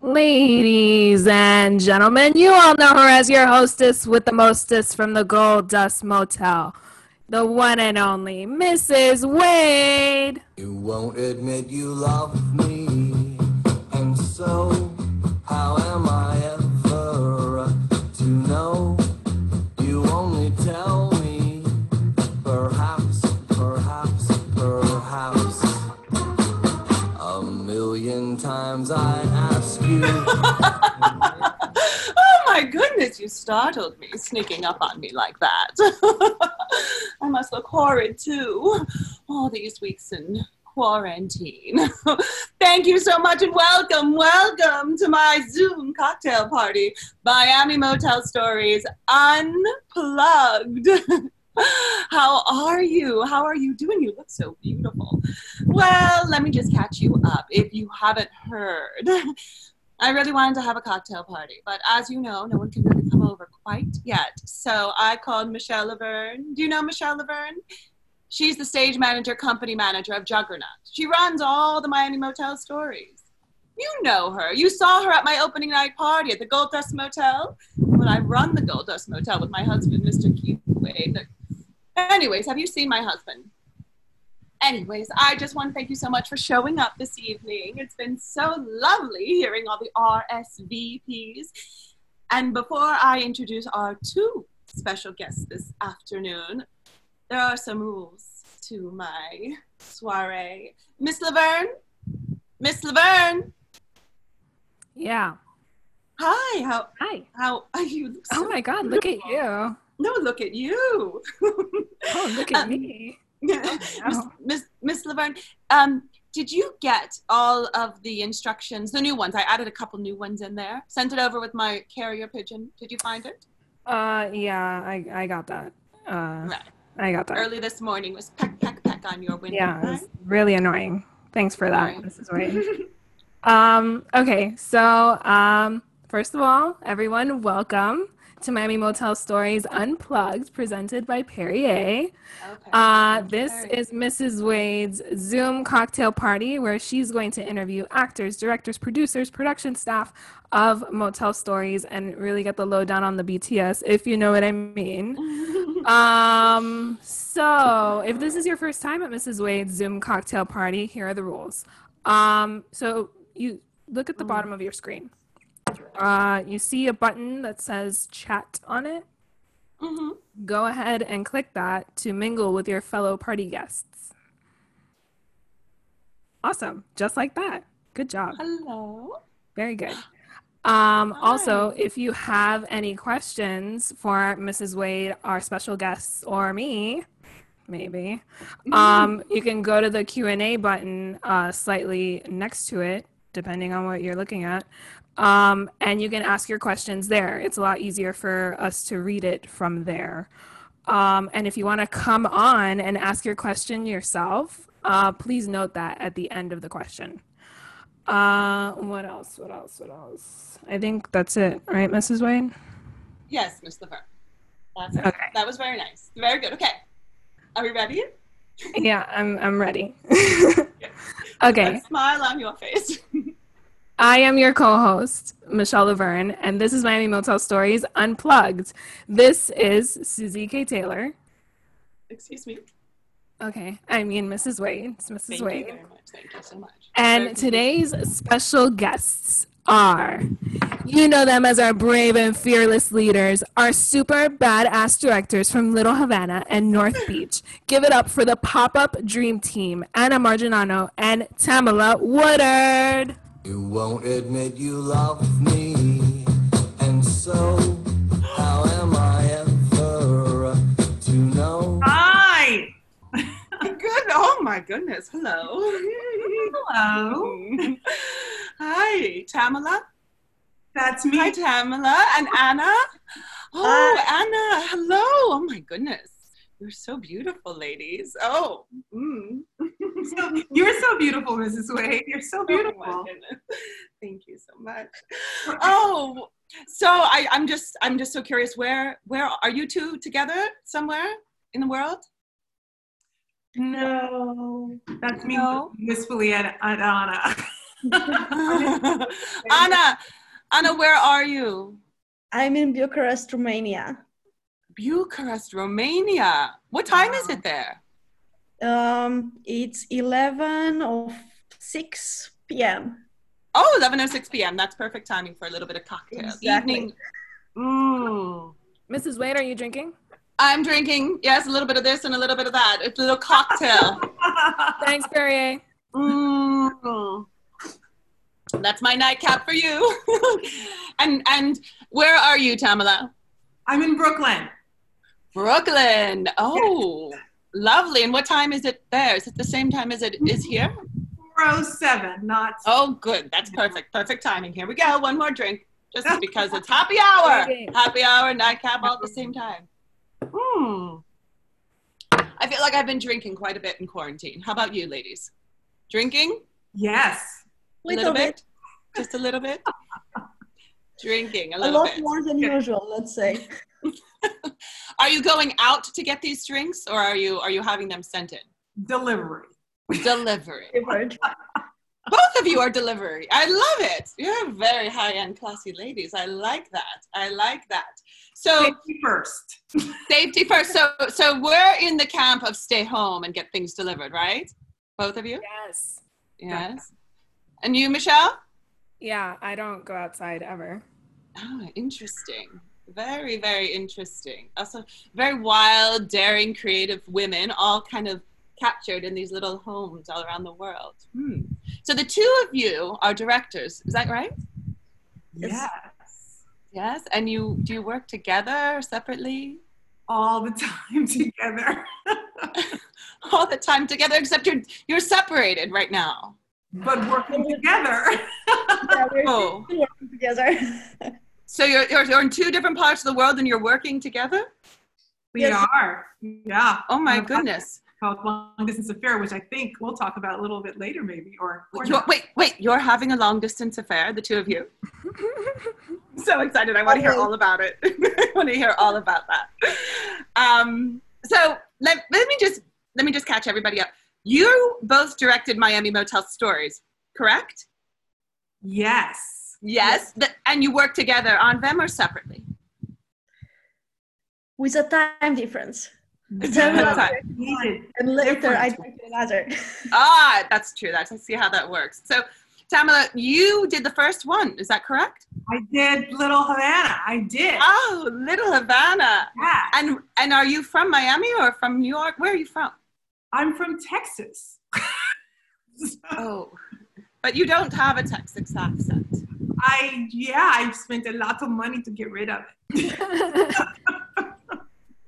Ladies and gentlemen, you all know her as your hostess with the mostest from the Gold Dust Motel, the one and only Mrs. Wade. You won't admit you love me, and so how am I ever to know? You only tell me, perhaps, perhaps, perhaps. A million times I ask you. My goodness, you startled me, sneaking up on me like that. I must look horrid too. All these weeks in quarantine. Thank you so much and welcome, welcome to my Zoom cocktail party, Miami Motel Stories Unplugged. How are you? How are you doing? You look so beautiful. Well, let me just catch you up if you haven't heard. I really wanted to have a cocktail party, but as you know, no one can really come over quite yet. So I called Michelle Laverne. Do you know Michelle Laverne? She's the stage manager, company manager of Juggerknot. She runs all the Miami Motel stories. You know her. You saw her at my opening night party at the Gold Dust Motel. When I run the Gold Dust Motel with my husband, Mr. Keith Wade. Anyways, have you seen my husband? Anyways, I just want to thank you so much for showing up this evening. It's been so lovely hearing all the RSVPs. And before I introduce our two special guests this afternoon, there are some rules to my soiree. Miss Laverne? Miss Laverne? Yeah. Hi, how Hi. how are you? look Oh my God, look at you. No, look at you. Oh, look at Um, me. Miss, wow. Miss, Miss Laverne, um, did you get all of the instructions, the new ones? I added a couple new ones in there. Sent it over with my carrier pigeon. Did you find it? Uh, yeah, I, I got that. Uh, Right. I got that. Early this morning was peck, peck, peck on your window. Yeah, it right? was really annoying. Thanks for that, Right. Mrs. Wade. um, okay, so um, first of all, everyone, welcome to Miami Motel Stories Unplugged, presented by Perrier. Okay. Uh, this is Mrs. Wade's Zoom cocktail party where she's going to interview actors, directors, producers, production staff of Motel Stories and really get the lowdown on the BTS, if you know what I mean. Um, so if this is your first time at Mrs. Wade's Zoom cocktail party, here are the rules. Um, so you look at the bottom of your screen. Uh, you see a button that says chat on it. Mhm. Go ahead and click that to mingle with your fellow party guests. Awesome. Just like that. Good job. Hello. Very good. Um, also, if you have any questions for Mrs. Wade, our special guests, or me, maybe, um, you can go to the Q and A button uh, slightly next to it, depending on what you're looking at, um, and you can ask your questions there. It's a lot easier for us to read it from there. Um, and if you want to come on and ask your question yourself, uh, please note that at the end of the question. Uh, what else? What else? What else? I think that's it, right, Mrs. Wade? Yes, Miss Laverne. That's it. That was very nice. Very good. Okay. Are we ready? Yeah, I'm I'm ready. okay, A smile on your face. I am your co-host, Michelle Laverne, and this is Miami Motel Stories Unplugged. This is Susie K. Taylor. Excuse me. Okay, I mean Mrs. Wade. It's Mrs. Thank you very much. Thank you so much. And good. today's special guests are, you know them as our brave and fearless leaders, our super badass directors from Little Havana and North Beach. Give it up for the pop up dream team, Anna Margineanu and Tamilla Woodard. You won't admit you love me, and so how am I ever to know? Hi. Good. Oh my goodness. Hello. Hello. Hi, Tamilla. That's me. Hi, Tamilla and Anna. Oh, Anna. Hello. Oh my goodness. You're so beautiful, ladies. Oh. Mm. So, you're so beautiful, Mrs. Wade. You're so Oh, beautiful. my. Thank you so much. Oh, so I, I'm just I'm just so curious. Where where are you two together somewhere in the world? no, that's me No. wistfully at, at Anna. Anna, Anna, where are you? I'm in Bucharest, Romania. Bucharest, Romania. What time is it there? Um, it's 11 of 6 p.m. Oh, 11.06 p.m. That's perfect timing for a little bit of cocktail. Exactly. Evening. Mm. Mrs. Wade, are you drinking? I'm drinking, yes, a little bit of this and a little bit of that. It's a little cocktail. Thanks, Perrier. Mm. That's my nightcap for you. and and where are you, Tamilla? I'm in Brooklyn. Brooklyn. Oh, lovely. And what time is it there? Is it the same time as it is here? 407, not. Oh, good. That's perfect. Perfect timing. Here we go. One more drink. Just because it's happy hour. Happy hour, nightcap all at the same time. Hmm. I feel like I've been drinking quite a bit in quarantine. How about you, ladies? Drinking? Yes. A Little bit. Just a little bit? Drinking a A lot bit. more than usual, let's say. Are you going out to get these drinks or are you are you having them sent in? Delivery. Delivery. Both of you are delivery. I love it. You're very high-end classy ladies. I like that. I like that. So Safety first. safety first. So so we're in the camp of stay home and get things delivered, right? Both of you? Yes. Yes. And you, Michelle? Yeah, I don't go outside ever. Oh, interesting. Very, very interesting. Also, very wild, daring, creative women, all kind of captured in these little homes all around the world. Hmm. So the two of you are directors, is that right? Yes. Yes. And you do you work together or separately? All the time together. All the time together, except you're you're separated right now. but working together. Yeah, we're Oh. working together. So you're, you're you're in two different parts of the world and you're working together? We Yes. are. Yeah. Oh my goodness. Called long distance affair, which I think we'll talk about a little bit later, maybe. Or, or You're, wait, wait, you're having a long distance affair, the two of you? so excited. I want to hear all about it. I want to hear all about that. Um, so let, let me just let me just catch everybody up. You both directed Miami Motel Stories, correct? Yes. Yes. Th- and you work together on them or separately? With a time difference. It's Tell me different about time. And later I Different. another. Ah, that's true. That's I see how that works. So, Tamilla, you did the first one. Is that correct? I did Little Havana. I did. Oh, Little Havana. yeah. And and are you from Miami or from New York? Where are you from? I'm from Texas. Oh, but you don't have a Texas accent. I yeah, I've spent a lot of money to get rid of it.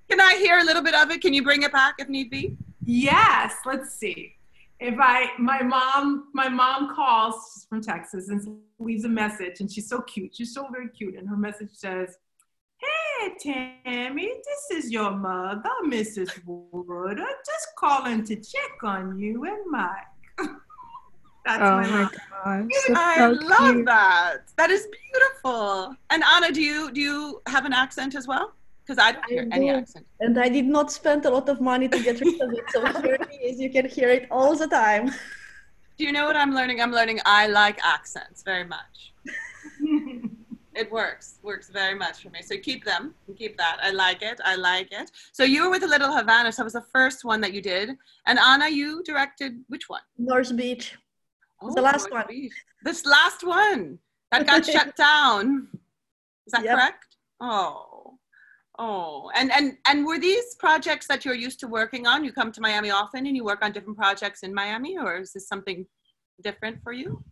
Can I hear a little bit of it? Can you bring it back if need be? Yes, let's see. If I my mom my mom calls she's from Texas and leaves a message and she's so cute. She's so very cute and her message says, "Hey Tammy, this is your mother, Mrs. Wood. I'm just calling to check on you and Mike." That's oh my my mom. gosh. I so love cute. that. That is beautiful. And Anna, do you do you have an accent as well? Because I don't I hear any do. accent. And I did not spend a lot of money to get rid of it. So here it is. You can hear it all the time. Do you know what I'm learning? I'm learning I like accents very much. It works, works very much for me. So keep them, keep that. I like it. I like it. So you were with the Little Havana. So that was the first one that you did. And Anna, you directed which one? North Beach. Oh, The last one. This last one that got shut down. Is that Yep. correct? Oh, oh, and and and were these projects that you're used to working on? You come to Miami often, and you work on different projects in Miami, or is this something different for you?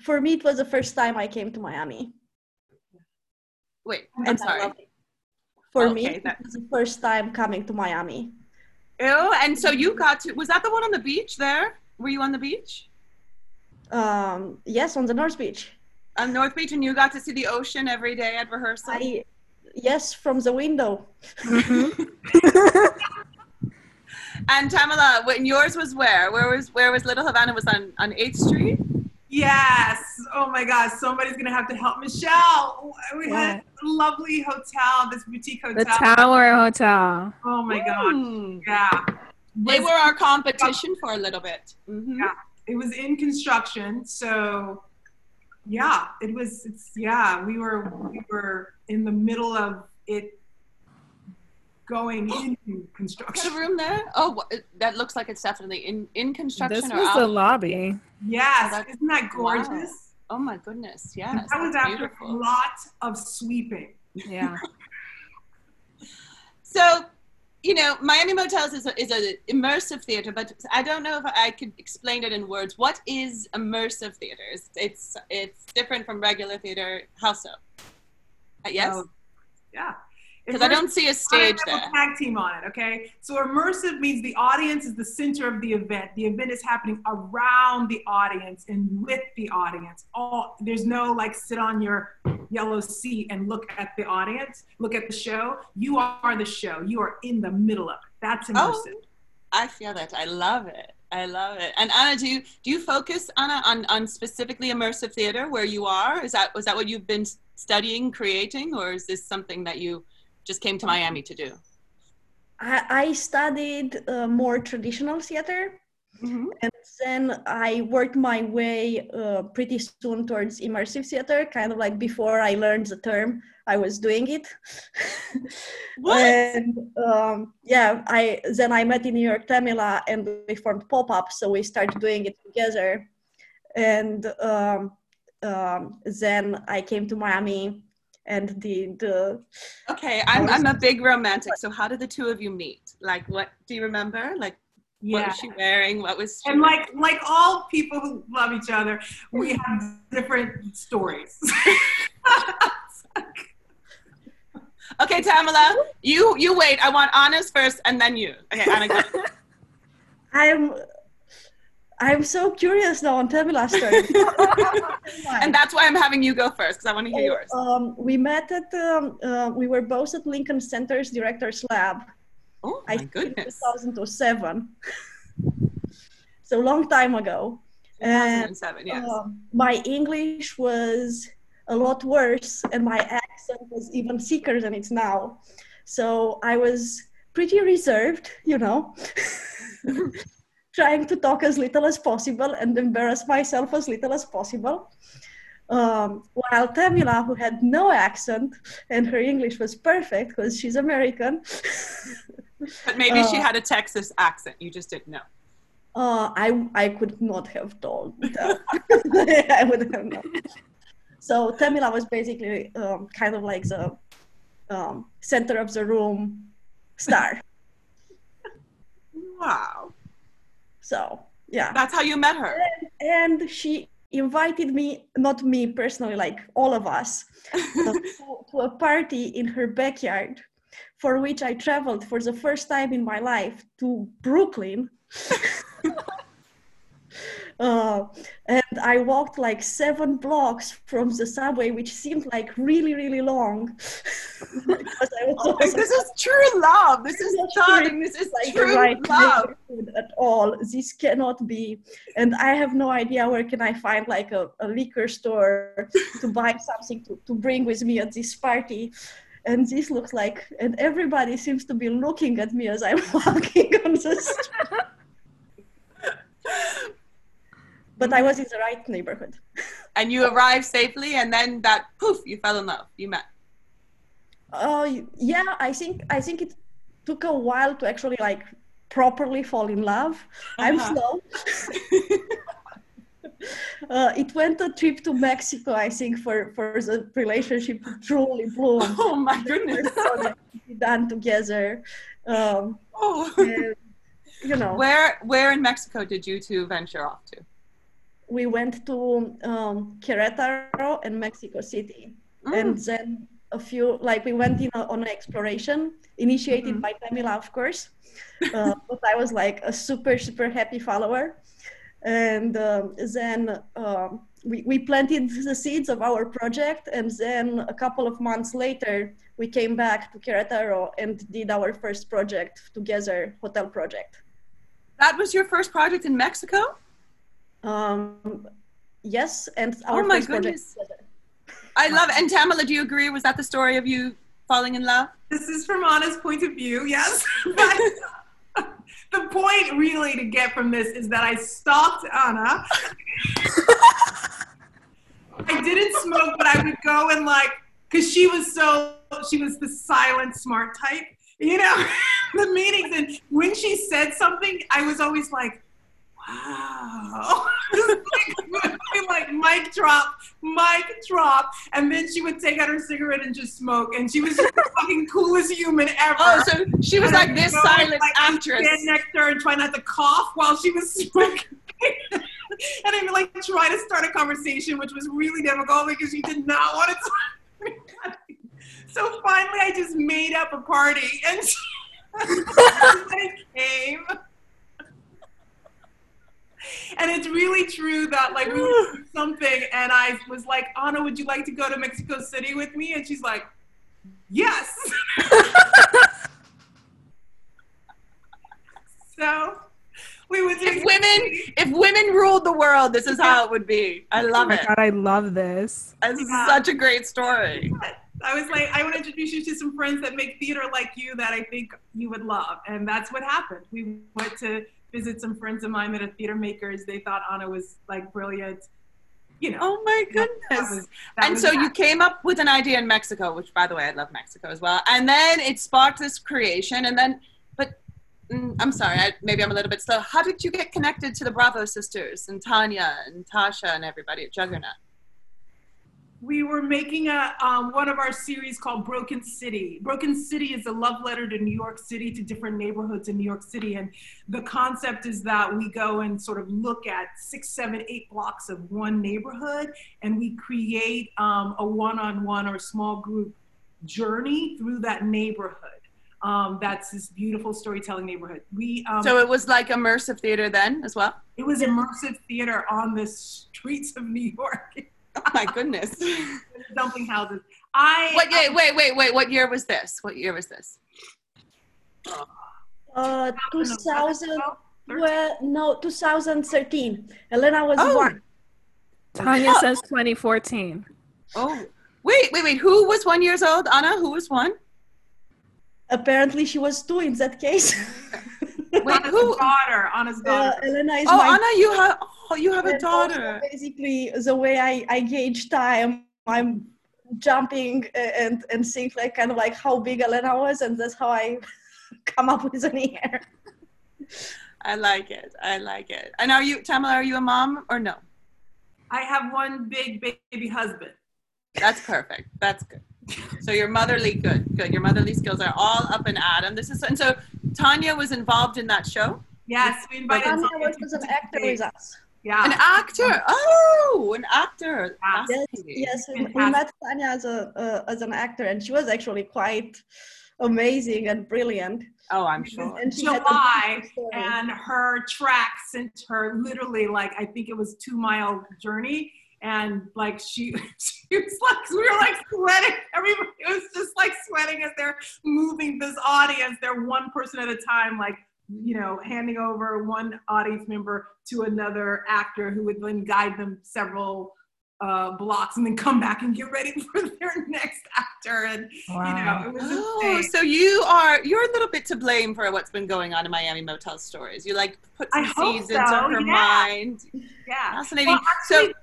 For me, it was the first time I came to Miami. Wait, and I'm I sorry. For me, Okay, it was the first time coming to Miami. Oh, and so you got to. Was that the one on the beach there? Were you on the beach? Um, yes, on the North Beach. On North Beach, and you got to see the ocean every day at rehearsal. I, yes, from the window. And Tamilla, when yours was where? Where was where was Little Havana? Was on on Eighth Street. Yes. Oh my gosh. Somebody's gonna have to help Michelle. We had a lovely hotel, this boutique hotel. The Tower Hotel. Oh my god. Mm. Yeah. They Was- were our competition for a little bit. Mhm. Yeah. It was in construction, so yeah, it was. It's yeah. We were we were in the middle of it going into Got construction. a room there? Oh, that looks like it's definitely in in construction This was out. the lobby. Yes, oh, isn't that gorgeous? Oh my goodness! Yes, And that was that's after a beautiful. lot of sweeping. Yeah. So, you know, Miami Motels is a, is a immersive theater, but I don't know if I could explain it in words. What is immersive theater? It's it's, it's different from regular theater. How so? Uh, yes, So, yeah. Because I don't see a stage I have there. a tag team on it, okay? So immersive means the audience is the center of the event. The event is happening around the audience and with the audience. All there's no like sit on your yellow seat and look at the audience, look at the show. You are the show. You are in the middle of it. That's immersive. Oh. immersive. I feel that. I love it. I love it. And Anna, do you do you focus Anna on on specifically immersive theater where you are? Is that was that what you've been studying, creating, or is this something that you just came to Miami to do? I, I studied uh, more traditional theater Mm-hmm. and then I worked my way uh, pretty soon towards immersive theater, kind of like before I learned the term, I was doing it. What? and um, yeah, I then I met in New York Tamilla and we formed Pop Up, so we started doing it together. And um, um, then I came to Miami and did uh, Okay, I'm I'm a big romantic. So how did the two of you meet? Like, what do you remember? Like, what was she wearing? What was she? And like like all people who love each other, we have different stories. okay, Tamilla, you you wait. I want Anna's first, and then you. Okay, Anna, go. I'm I'm so curious now on Tamilla's story. and that's why I'm having you go first because I want to hear yours. Um, we met at um, uh, we were both at Lincoln Center's Directors Lab. Oh I my think in goodness, 2007. so long time ago. And 2007. Yes. um, my English was a lot worse, and my accent was even thicker than it's now. So I was pretty reserved, you know, trying to talk as little as possible and embarrass myself as little as possible. Um, while Tamilla, who had no accent and her English was perfect because she's American, But maybe she uh, had a Texas accent. You just didn't know. Uh, I I could not have told. I would have not. So Tamilla was basically um, kind of like the um, center of the room star. Wow, So yeah, that's how you met her. and she invited me, not me personally, like all of us, to, to a party in her backyard, for which I traveled for the first time in my life to Brooklyn. Uh, and I walked like seven blocks from the subway, which seemed like really, really long. because I was Oh also this is true love. This is not darling. This is like true right love. at all. This cannot be. And I have no idea where can I find like a, a liquor store to buy something to, to bring with me at this party. And this looks like, and everybody seems to be looking at me as I'm walking on the street. But I was in the right neighborhood. And you arrived safely, and then that poof, you fell in love. You met. Uh, yeah, I think I think it took a while to actually like properly fall in love. I'm Uh-huh. slow. uh, it went a trip to Mexico, I think, for for the relationship to truly bloom. Oh my goodness. so that we done together. Um, Oh. and, you know, Where where in Mexico did you two venture off to? We went to um, Querétaro and Mexico City. Mm. and then a few like we went in a, on an exploration initiated Mhm. by Pamela, of course uh, but I was like a super super happy follower and um, then um, we, we planted the seeds of our project and then a couple of months later we came back to Querétaro and did our first project together hotel project That was your first project in Mexico? Um, yes, and our Oh my first project goodness. I love it. And Tamilla, do you agree? Was that the story of you falling in love? This is from Anna's point of view, yes. But the point really to get from this is that I stalked Anna. I didn't smoke, but I would go and like, because she was so, she was the silent, smart type, you know, the meetings. And when she said something, I was always like, wow. like, like mic drop, mic drop. And then she would take out her cigarette and just smoke. And she was the fucking coolest human ever. Oh, so she was And like this silent like, actress. Stand next to her and try not to cough while she was smoking. and I would like try to start a conversation, which was really difficult because she did not want to talk. So finally, I just made up a party, and she came. And it's really true that like we were doing something, and I was like, Anna, would you like to go to Mexico City with me? And she's like, Yes. so we would If women, if women ruled the world, this is how it would be. I Oh love my it. god, I love this. This is such a great story. I was like, I want to introduce you to some friends that make theater like you that I think you would love. And that's what happened. We went to visit some friends of mine that are theater makers. They thought Anna was like brilliant. You know. Oh my that goodness. was- that and so that. you came up with an idea in Mexico, which by the way, I love Mexico as well. And then it sparked this creation. And then, but mm, I'm sorry, I, maybe I'm a little bit slow. How did you get connected to the Bravo sisters and Tanya and Tasha and everybody at Juggerknot? We were making a um, one of our series called Broken City. Broken City is a love letter to New York City, to different neighborhoods in New York City, and the concept is that we go and sort of look at six, seven, eight blocks of one neighborhood, and we create um, a one-on-one or small group journey through that neighborhood. Um, that's this beautiful storytelling neighborhood. We um, So it was like immersive theater then as well? it was immersive theater on the streets of New York, Oh my goodness. dumpling houses. I What, wait, wait, wait, wait. What year was this? What year was this? Uh, 2000, well, no, 2013. Elena was Oh. one. Tanya says 2014. Oh, wait, wait, wait. Who was one years old? Anna, who was one? Apparently, she was two in that case. Wait, who? daughter, Anna's uh, daughter. Elena is Oh, my Anna, you have, oh, you have a daughter. basically, the way I, I gauge time, I'm jumping uh, and and think like kind of like how big Elena was, and that's how I come up with an year. I like it. I like it. And are you, Tamilla, are you a mom or no? I have one big baby husband. That's perfect. That's good. So your motherly, good, good. Your motherly skills are all up and Adam. This is, and so Tanya was involved in that show. Yes, we invited Tanya Tanya was, to an actor with us. Yeah. An actor. Oh, an actor. Yes, Yes, we, we met Tanya as a uh, as an actor, and she was actually quite amazing and brilliant. Oh, I'm sure. And she had a July, beautiful and her track sent her literally like I think it was two mile journey, and like she she was like we were like sweating. Everybody was just like sweating as they're moving this audience. They're one person at a time, like you know, handing over one audience member to another actor who would then guide them several uh, blocks and then come back and get ready for their next actor. And you know, it was Oh, so you are you're a little bit to blame for what's been going on in Miami Motel Stories. You like put some hope seeds into her yeah. mind. yeah. Fascinating. Well, so actually,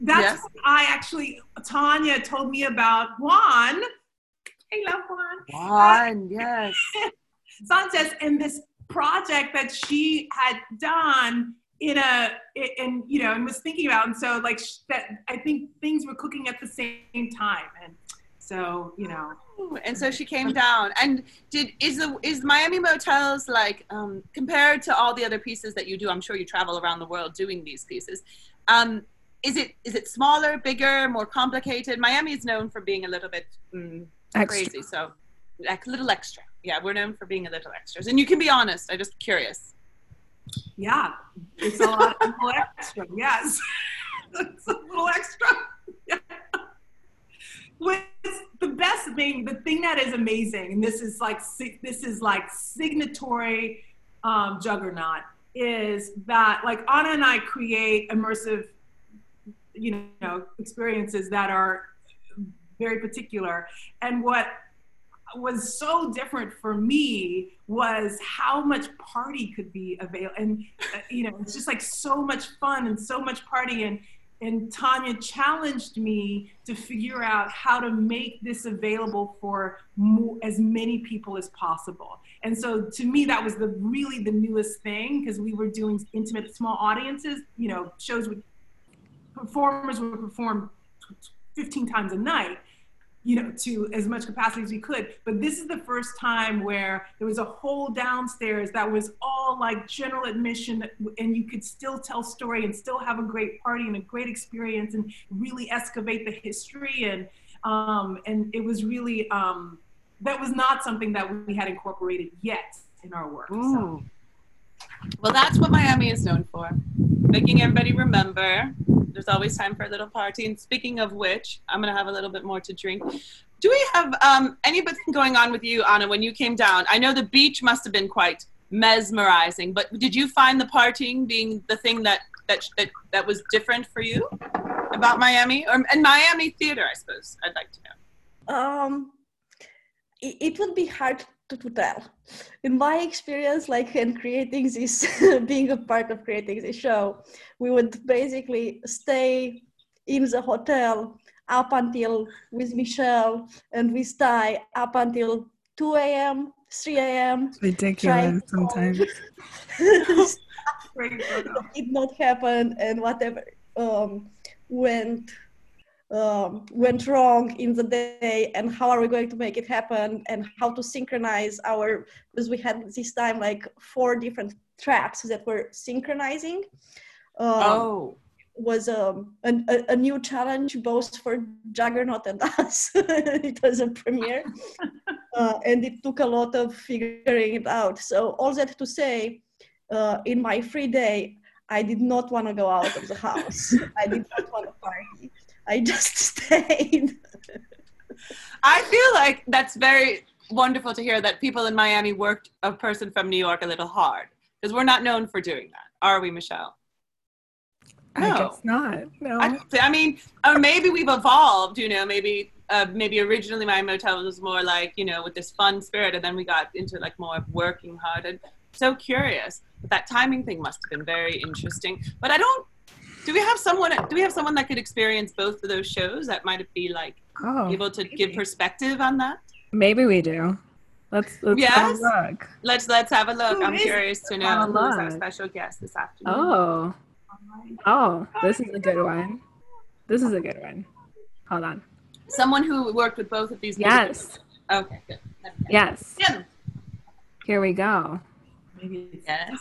that's Yes. what I actually Tanya told me about Juan. I love Juan one, yes. Sanchez and this project that she had done in a in you know and was thinking about and so like sh- that I think things were cooking at the same time and so you know And so she came down. And did is the is Miami Motels like um, compared to all the other pieces that you do? I'm sure you travel around the world doing these pieces. Um, is it is it smaller, bigger, more complicated? Miami is known for being a little bit mm, crazy, so like a little extra. Yeah, we're known for being a little extras. And you can be honest. I'm just curious. yeah it's a lot a little extra yes it's a little extra yeah. What's the best thing the thing that is amazing and this is like this is like signatory um, juggerknot is that like Anna and I create immersive, you know, experiences that are very particular. And what was so different for me was how much party could be available and uh, you know it's just like so much fun and so much party and and Tanya challenged me to figure out how to make this available for as many people as possible. And so to me, that was the really the newest thing because we were doing intimate small audiences, you know, shows with performers would perform 15 times a night you know, to as much capacity as we could. But this is the first time where there was a whole downstairs that was all like general admission, and you could still tell story and still have a great party and a great experience and really excavate the history and um, and it was really um, that was not something that we had incorporated yet in our work. So. Well, that's what Miami is known for. Making everybody remember. There's always time for a little party. And speaking of which, I'm going to have a little bit more to drink. Do we have um, anything going on with you, Anna, when you came down? I know the beach must have been quite mesmerizing, but did you find the partying being the thing that, that, that, that was different for you about Miami? Or, and Miami theater, I suppose, I'd like to know. Um, it, it would be hard to, to tell. In my experience, like in creating this, being a part of creating this show, we would basically stay in the hotel up until with Michelle and with Ty up until 2 a.m., 3 a.m. It's ridiculous sometimes. it did not happen and whatever um, went um, went wrong in the day and how are we going to make it happen and how to synchronize our because we had this time like four different tracks that were synchronizing. Um, oh. was um, a, a, a, new challenge both for juggerknot and us. It was a premiere. Uh, and it took a lot of figuring it out. So all that to say uh, in my free day i did not want to go out of the house. I did not want to party I just stayed. I feel like that's very wonderful to hear that people in Miami worked a person from New York a little hard because we're not known for doing that, are we, Michelle? No. I guess not. No. I, I mean, or maybe we've evolved. You know, maybe uh, maybe originally my motel was more like you know with this fun spirit, and then we got into like more of working hard. And so curious. But that timing thing must have been very interesting. But I don't do we have someone? Do we have someone that could experience both of those shows that might be like oh, able to maybe. give perspective on that? Maybe we do. Let's let's yes? have a look. Let's let's have a look. Who I'm curious to know who's our special guest this afternoon. Oh, oh, this is a good one. This is a good one. Hold on. Someone who worked with both of these. Yes. Okay. Good. Yes. Here we go. Maybe yes.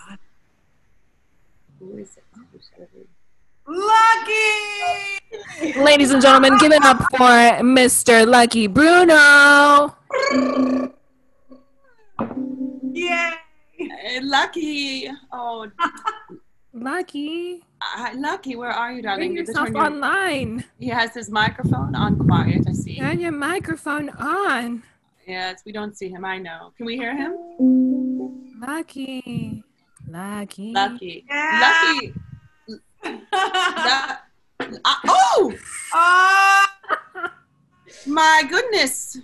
Who is it? Lucky! Ladies and gentlemen, give it up for Mr. Lucky Bruno. Yay! Lucky. Oh. Lucky. Uh, Lucky, where are you, darling? Bring yourself your... online. He has his microphone on quiet, I see. Turn your microphone on. Yes, we don't see him, I know. Can we hear him? Lucky. Lucky. Lucky. Yeah. Lucky that, uh, oh! Uh, my goodness.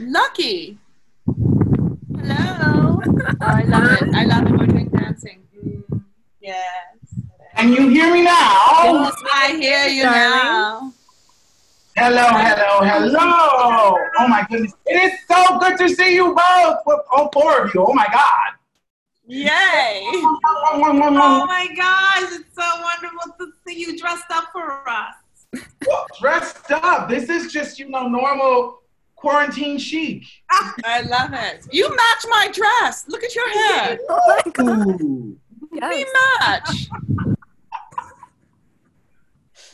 Lucky. Hello. Oh, I love it. I love it. We're doing dancing. Mm, yes. Can you hear me now? Yes, I hear you now. Hello, hello, hello. Oh my goodness. It is so good to see you both. All four of you. Oh my God. Yay! oh my gosh, it's so wonderful to see you dressed up for us. Well, dressed up. This is just, you know, normal quarantine chic. I love it. You match my dress. Look at your hair. Oh my God. Yes. We match.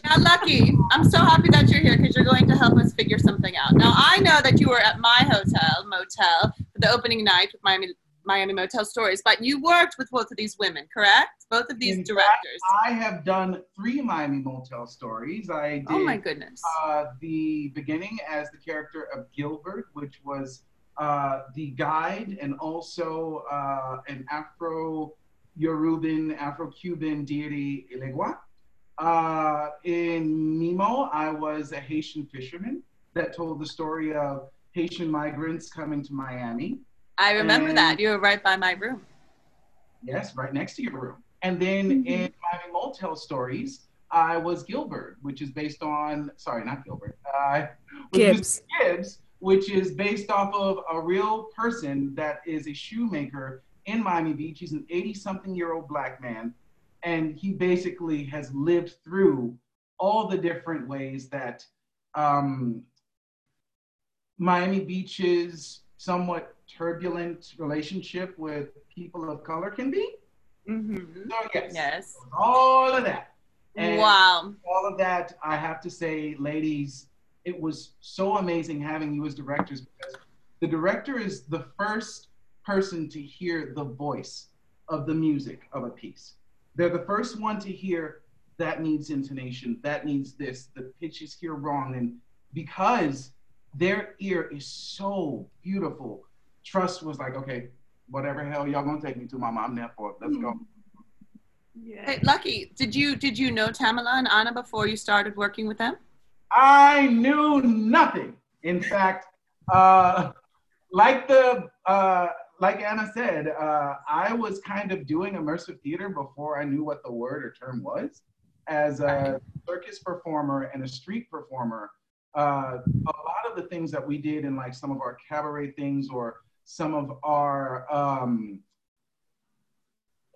Now, Lucky, I'm so happy that you're here because you're going to help us figure something out. Now, I know that you were at my hotel, motel, for the opening night with Miami Miami Motel Stories, but you worked with both of these women, correct? Both of these In directors. Fact, I have done three Miami Motel Stories. I did. Oh my goodness. Uh, the beginning as the character of Gilbert, which was uh, the guide and also uh, an Afro Yoruban, Afro-Cuban deity Elegua. Uh, in Nemo, I was a Haitian fisherman that told the story of Haitian migrants coming to Miami. I remember And- that. You were right by my room. Yes, right next to your room. And then in Miami Motel Stories, I was Gilbert, which is based on, sorry, not Gilbert, uh, Gibbs. Gibbs, which is based off of a real person that is a shoemaker in Miami Beach. He's an 80 something year old black man. And he basically has lived through all the different ways that um, Miami Beach's somewhat turbulent relationship with people of color can be. Mm-hmm. So yes, Yes. all of that. And Wow. all of that, I have to say, ladies, it was so amazing having you as directors because the director is the first person to hear the voice of the music of a piece. They're the first one to hear that needs intonation, that needs this, the pitch is here wrong. And because their ear is so beautiful, Trust was like, okay, whatever hell y'all gonna take me to, mama, I'm there for it. Let's go. Yeah. Hey, Lucky, did you did you know Tamilla and Anna before you started working with them? I knew nothing. In fact, uh, like the uh, like Anna said, uh, I was kind of doing immersive theater before I knew what the word or term was. As a circus performer and a street performer, uh, a lot of the things that we did in like some of our cabaret things or some of our um,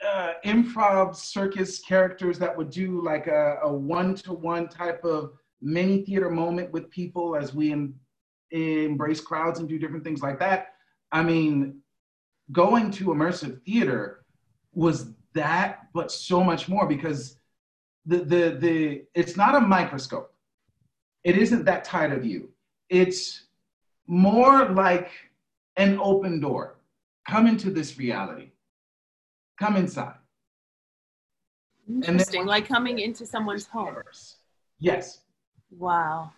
uh, improv circus characters that would do like a, one-to-one type of mini theater moment with people as we em- embrace crowds and do different things like that. I mean, going to immersive theater was that, but so much more because the the the it's not a microscope. It isn't that tight of you. It's more like an open door. Come into this reality. Come inside. Interesting. Like coming into someone's home. Yes. Wow.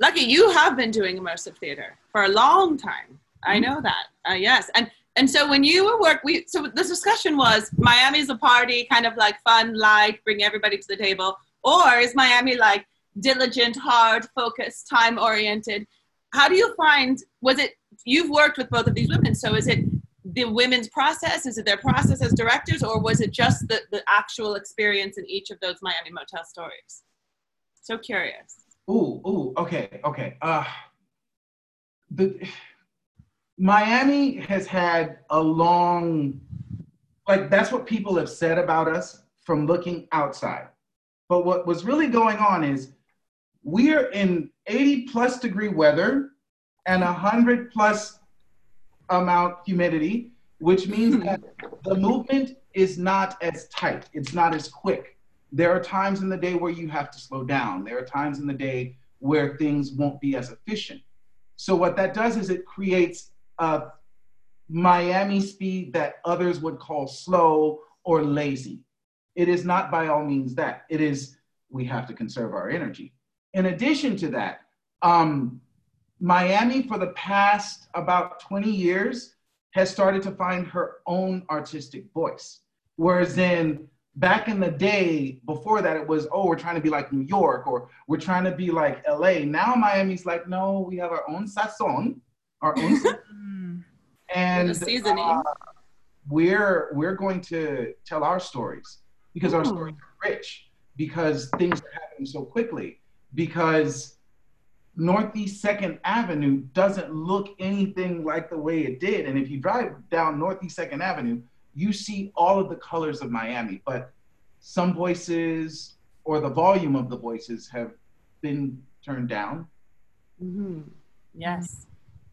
Lucky, you have been doing immersive theater for a long time. I know that. Uh, yes. And and so when you were work, we so the discussion was Miami's a party, kind of like fun, light, bring everybody to the table, or is Miami like diligent, hard, focused, time oriented? How do you find? Was it you've worked with both of these women? So is it the women's process? Is it their process as directors, or was it just the the actual experience in each of those Miami Motel stories? So curious. Ooh, ooh, okay, okay. Uh, the Miami has had a long, like that's what people have said about us from looking outside. But what was really going on is we're in 80 plus degree weather and 100 plus amount humidity, which means that the movement is not as tight. It's not as quick. There are times in the day where you have to slow down. There are times in the day where things won't be as efficient. So what that does is it creates a Miami speed that others would call slow or lazy. It is not by all means that. It is we have to conserve our energy. In addition to that, um, Miami for the past about 20 years has started to find her own artistic voice. Whereas in back in the day, before that, it was, oh, we're trying to be like New York or we're trying to be like LA. Now Miami's like, no, we have our own sazon, our own and The seasoning. uh, we're we're going to tell our stories because our Ooh. stories are rich because things are happening so quickly because northeast second avenue doesn't look anything like the way it did and if you drive down northeast second avenue you see all of the colors of miami but some voices or the volume of the voices have been turned down hmm Yes.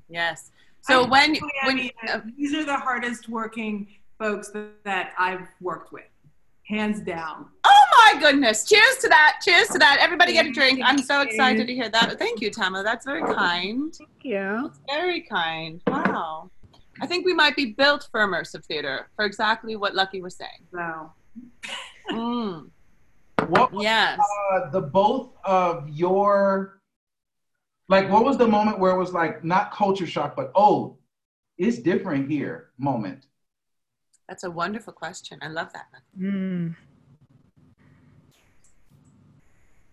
Yes. So I when think when uh, these are the hardest working folks that, that I've worked with, hands down. oh my goodness! Cheers to that! Cheers to that! Everybody get a drink. I'm so excited to hear that. Thank you, Tama. That's very kind. Thank you. Very kind. Wow. I think we might be built for immersive theater for exactly what Lucky was saying. So Mm. what was Yes. uh, the both of your like what was the moment where it was like not culture shock but oh it's different here moment That's a wonderful question. I love that. Mm.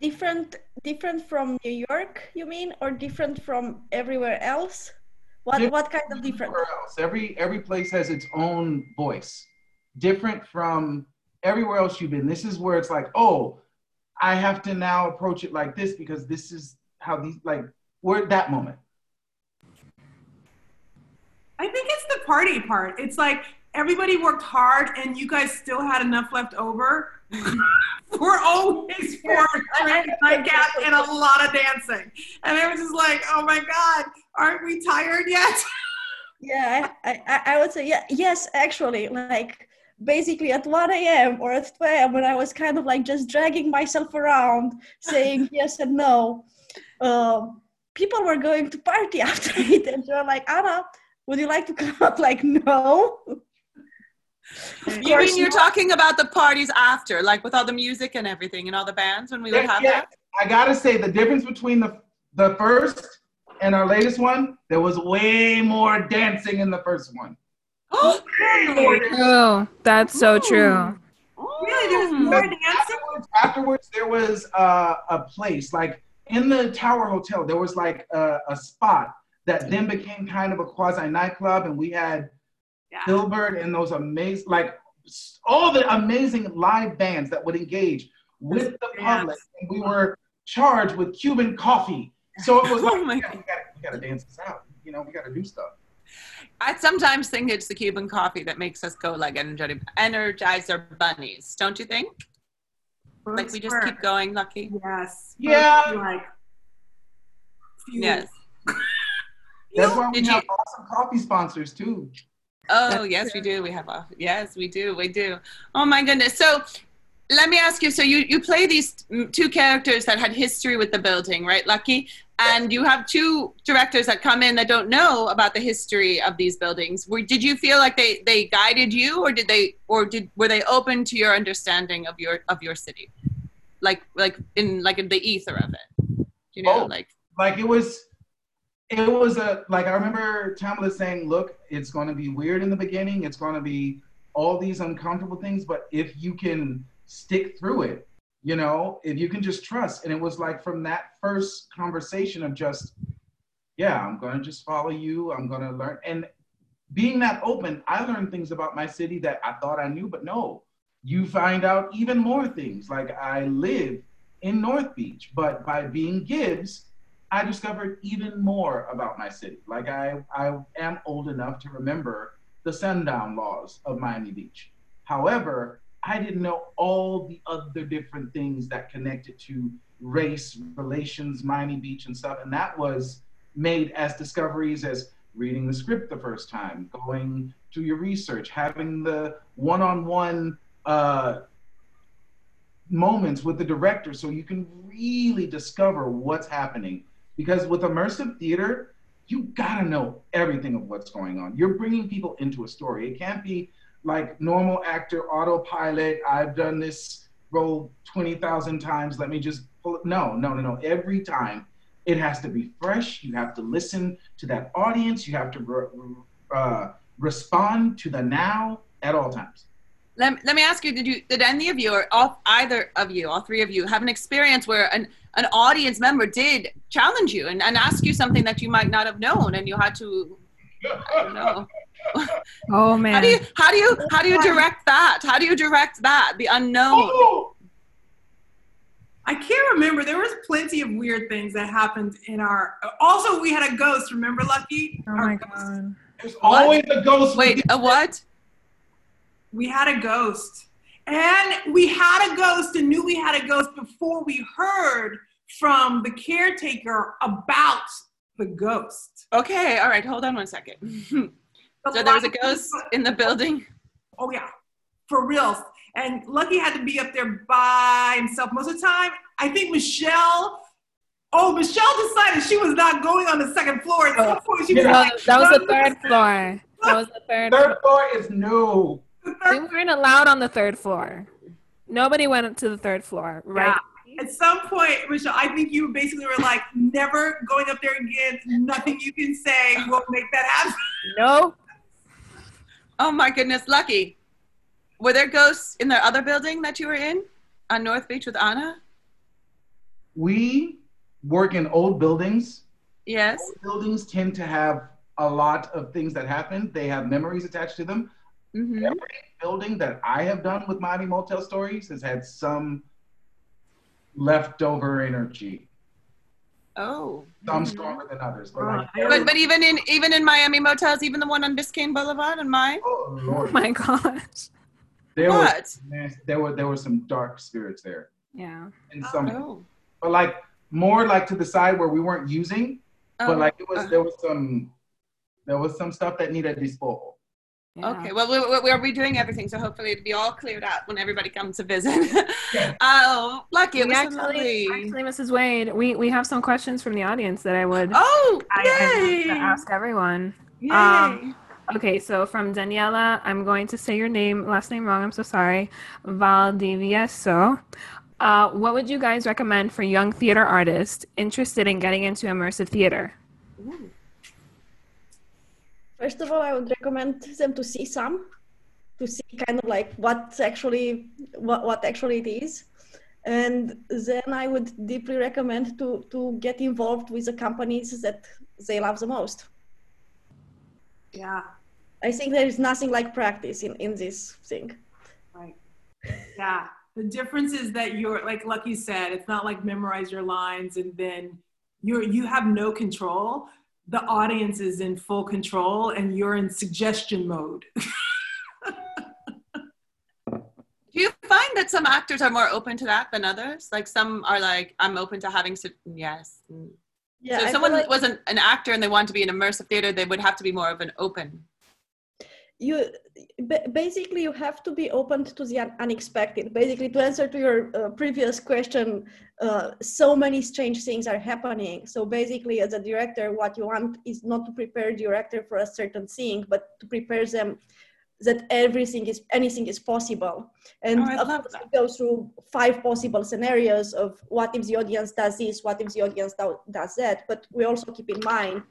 Different, different from New York, you mean, or different from everywhere else? What Different what kind of different? Everywhere else, every every place has its own voice, different from everywhere else you've been. This is where it's like, oh, I have to now approach it like this because this is how these like we're at that moment. I think it's the party part. It's like everybody worked hard and you guys still had enough left over. We're always for drinks, nightcap, and a lot of dancing. And it was just like, oh my God, aren't we tired yet? Yeah, I, I, I would say yeah, yes, actually, like basically at 1 a.m. or at 2 a.m. when I was kind of like just dragging myself around, saying yes and no. Um, people were going to party after it, and they're like, Anna, would you like to come out? Like, no. Of You course mean you're not. talking about the parties after, like with all the music and everything and all the bands when we would have yeah. that? I gotta say the difference between the the first and our latest one, there was way more dancing in the first one. True. That's so true. Really, there's more dancing? Afterwards, afterwards there was uh, a place like in the Tower Hotel. There was like a, a spot that then became kind of a quasi nightclub, and we had Yeah. Hilbert and those amazing, like all the amazing live bands that would engage with the public, and we were charged with Cuban coffee. So it was Oh like, my we gotta, we gotta, we gotta dance this out. You know, we gotta do stuff. I sometimes think it's the Cuban coffee that makes us go like energetic, energizer bunnies, don't you think? Like we just Sure. keep going, Lucky. Yes. Yeah. Like. Yes. That's why we Did you- have awesome coffee sponsors too. Oh, yes, we do. We have a yes, we do. We do. Oh my goodness. So let me ask you. So you you play these mm, two characters that had history with the building, right, Lucky? And you have two directors that come in that don't know about the history of these buildings. Were, did you feel like they they guided you, or did they, or did were they open to your understanding of your of your city, like like in like in the ether of it? You know, Oh. like like it was it was a like i remember tamilla saying look it's going to be weird in the beginning. It's going to be all these uncomfortable things but if you can stick through it you know if you can just trust. And it was like from that first conversation of just yeah i'm going to just follow you. I'm going to learn. And being that open i learned things about my city that i thought i knew but no you find out even more things. Like i live in north beach but by being gibbs I discovered even more about my city. Like I, I am old enough to remember the sundown laws of Miami Beach. However, I didn't know all the other different things that connected to race, relations, Miami Beach and stuff. And that was made as discoveries as reading the script the first time, going to your research, having the one-on-one uh, moments with the director so you can really discover what's happening because with immersive theater you gotta know everything of what's going on. You're bringing people into a story. It can't be like normal actor autopilot i've done this role 20000 times let me just pull it. No no no no. Every time it has to be fresh. You have to listen to that audience. You have to re- uh, respond to the now at all times. Let, let me ask you did you did any of you or all, either of you all three of you have an experience where an, an audience member did challenge you and, and ask you something that you might not have known and you had to i don't know Oh man. how do you how do you how do you direct that how do you direct that the unknown Oh! I can't remember. There was plenty of weird things that happened in our. Also, we had a ghost. Remember, Lucky? oh Our my ghost. god. There's always a ghost. wait a what We had a ghost, and we had a ghost, and knew we had a ghost before we heard from the caretaker about the ghost. okay all right hold on one second so The there was a ghost in the building Oh yeah, for real. And Lucky had to be up there by himself most of the time. I think Michelle. Oh, Michelle decided she was not going on the second floor. At some point, she was Yeah. No, like, that was the "No, third floor. That was the third. Third floor is no. the We weren't allowed on the third floor. Nobody went to the third floor, right? At some point, Michelle, I think you basically were like, never going up there again. Nothing you can say will make that happen. No. oh my goodness lucky Were there ghosts in the other building that you were in on North Beach with Anna? We work in old buildings. Yes. Old buildings tend to have a lot of things that happen. They have memories attached to them. hmm Every building that I have done with Miami Motel Stories has had some leftover energy. Oh. Some Mhm. stronger than others. But, Oh, like, I But but even in even in Miami motels, even the one on Biscayne Boulevard and mine. oh Oh Lord, my gosh. there What? man, there were there were some dark spirits there, Yeah. and some, Oh. but like more like to the side where we weren't using, Oh, but like it was there was some there was some stuff that needed disposal. Yeah. Okay, well, we, we, we're redoing everything, so hopefully it'll be all cleared out when everybody comes to visit. Oh, lucky, it actually, actually, Mrs. Wade, we, we have some questions from the audience that I would oh, I, I'd yay! like to ask everyone. Yay! Um, Okay, so from Daniela, I'm going to say your name, last name wrong, I'm so sorry. Valdivieso. Uh, what would you guys recommend for young theater artists interested in getting into immersive theater? Ooh. First of all, I would recommend them to see some, to see kind of like what actually what, what actually it is. And then I would deeply recommend to to get involved with the companies that they love the most. Yeah, I think there is nothing like practice in, in this thing. right. Yeah. The difference is that you're like Lucky said, it's not like memorize your lines and then you're you have no control. The audience is in full control and you're in suggestion mode. Do you find that some actors are more open to that than others? Like some are like, I'm open to having, su- yes. Yeah, so if feel someone like- wasn't an actor and they want to be in immersive theater, they would have to be more of an open. You basically you have to be open to the unexpected. Basically to answer to your uh, previous question uh, so many strange things are happening. So basically as a director what you want is not to prepare the director for a certain thing but to prepare them that everything is anything is possible. And Oh, I of course that. go through five possible scenarios of what if the audience does this what if the audience do- does that. But we also keep in mind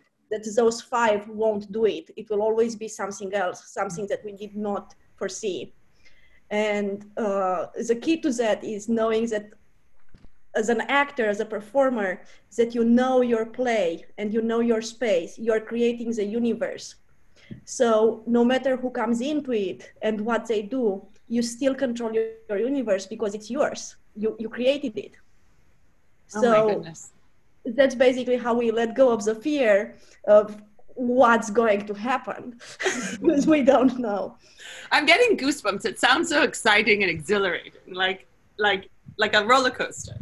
that those five won't do it. It will always be something else, something that we did not foresee. And uh, the key to that is knowing that as an actor, as a performer, that you know your play and you know your space, you're creating the universe. So no matter who comes into it and what they do, you still control your, your universe because it's yours. You, you created it. Oh So my goodness. That's basically how we let go of the fear of what's going to happen because we don't know I'm getting goosebumps. It sounds so exciting and exhilarating, like like like a roller coaster.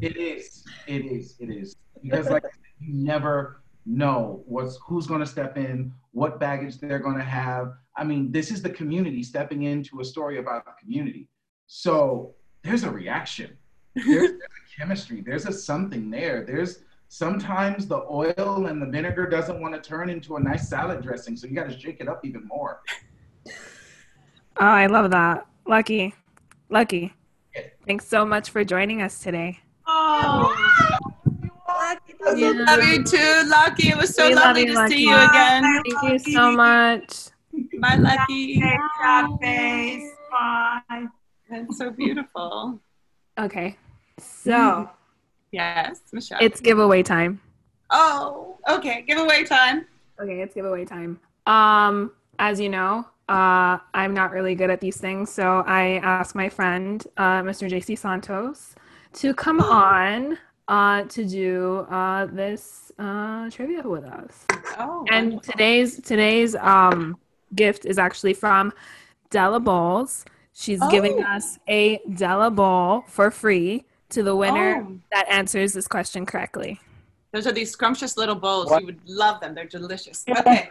It is. It is. It is. Because like you never know what's who's going to step in, what baggage they're going to have. I mean, this is the community stepping into a story about the community. So there's a reaction. There's, there's a chemistry. There's a something there. There's sometimes the oil and the vinegar doesn't want to turn into a nice salad dressing, so you got to shake it up even more. Oh, I love that. Lucky. Lucky. Yeah. Thanks so much for joining us today. Oh, Lucky, Yeah. Love you too, Lucky. It was so We lovely you, to see you Lucky. again. Thank you so much. Bye, Lucky. hey, job face. Bye. That's so beautiful. Okay. So Yes, Michelle. it's giveaway time. oh, okay. Giveaway time. Okay, it's giveaway time. Um, as you know, uh, I'm not really good at these things, so I asked my friend, uh, Mr. JC Santos, to come on uh, to do uh, this uh, trivia with us. Oh, And wonderful. today's today's um, gift is actually from Della Bowls. She's giving Oh. us a Della Bowl for free to the winner Oh. that answers this question correctly. Those are these scrumptious little bowls. What? You would love them. They're delicious. Okay.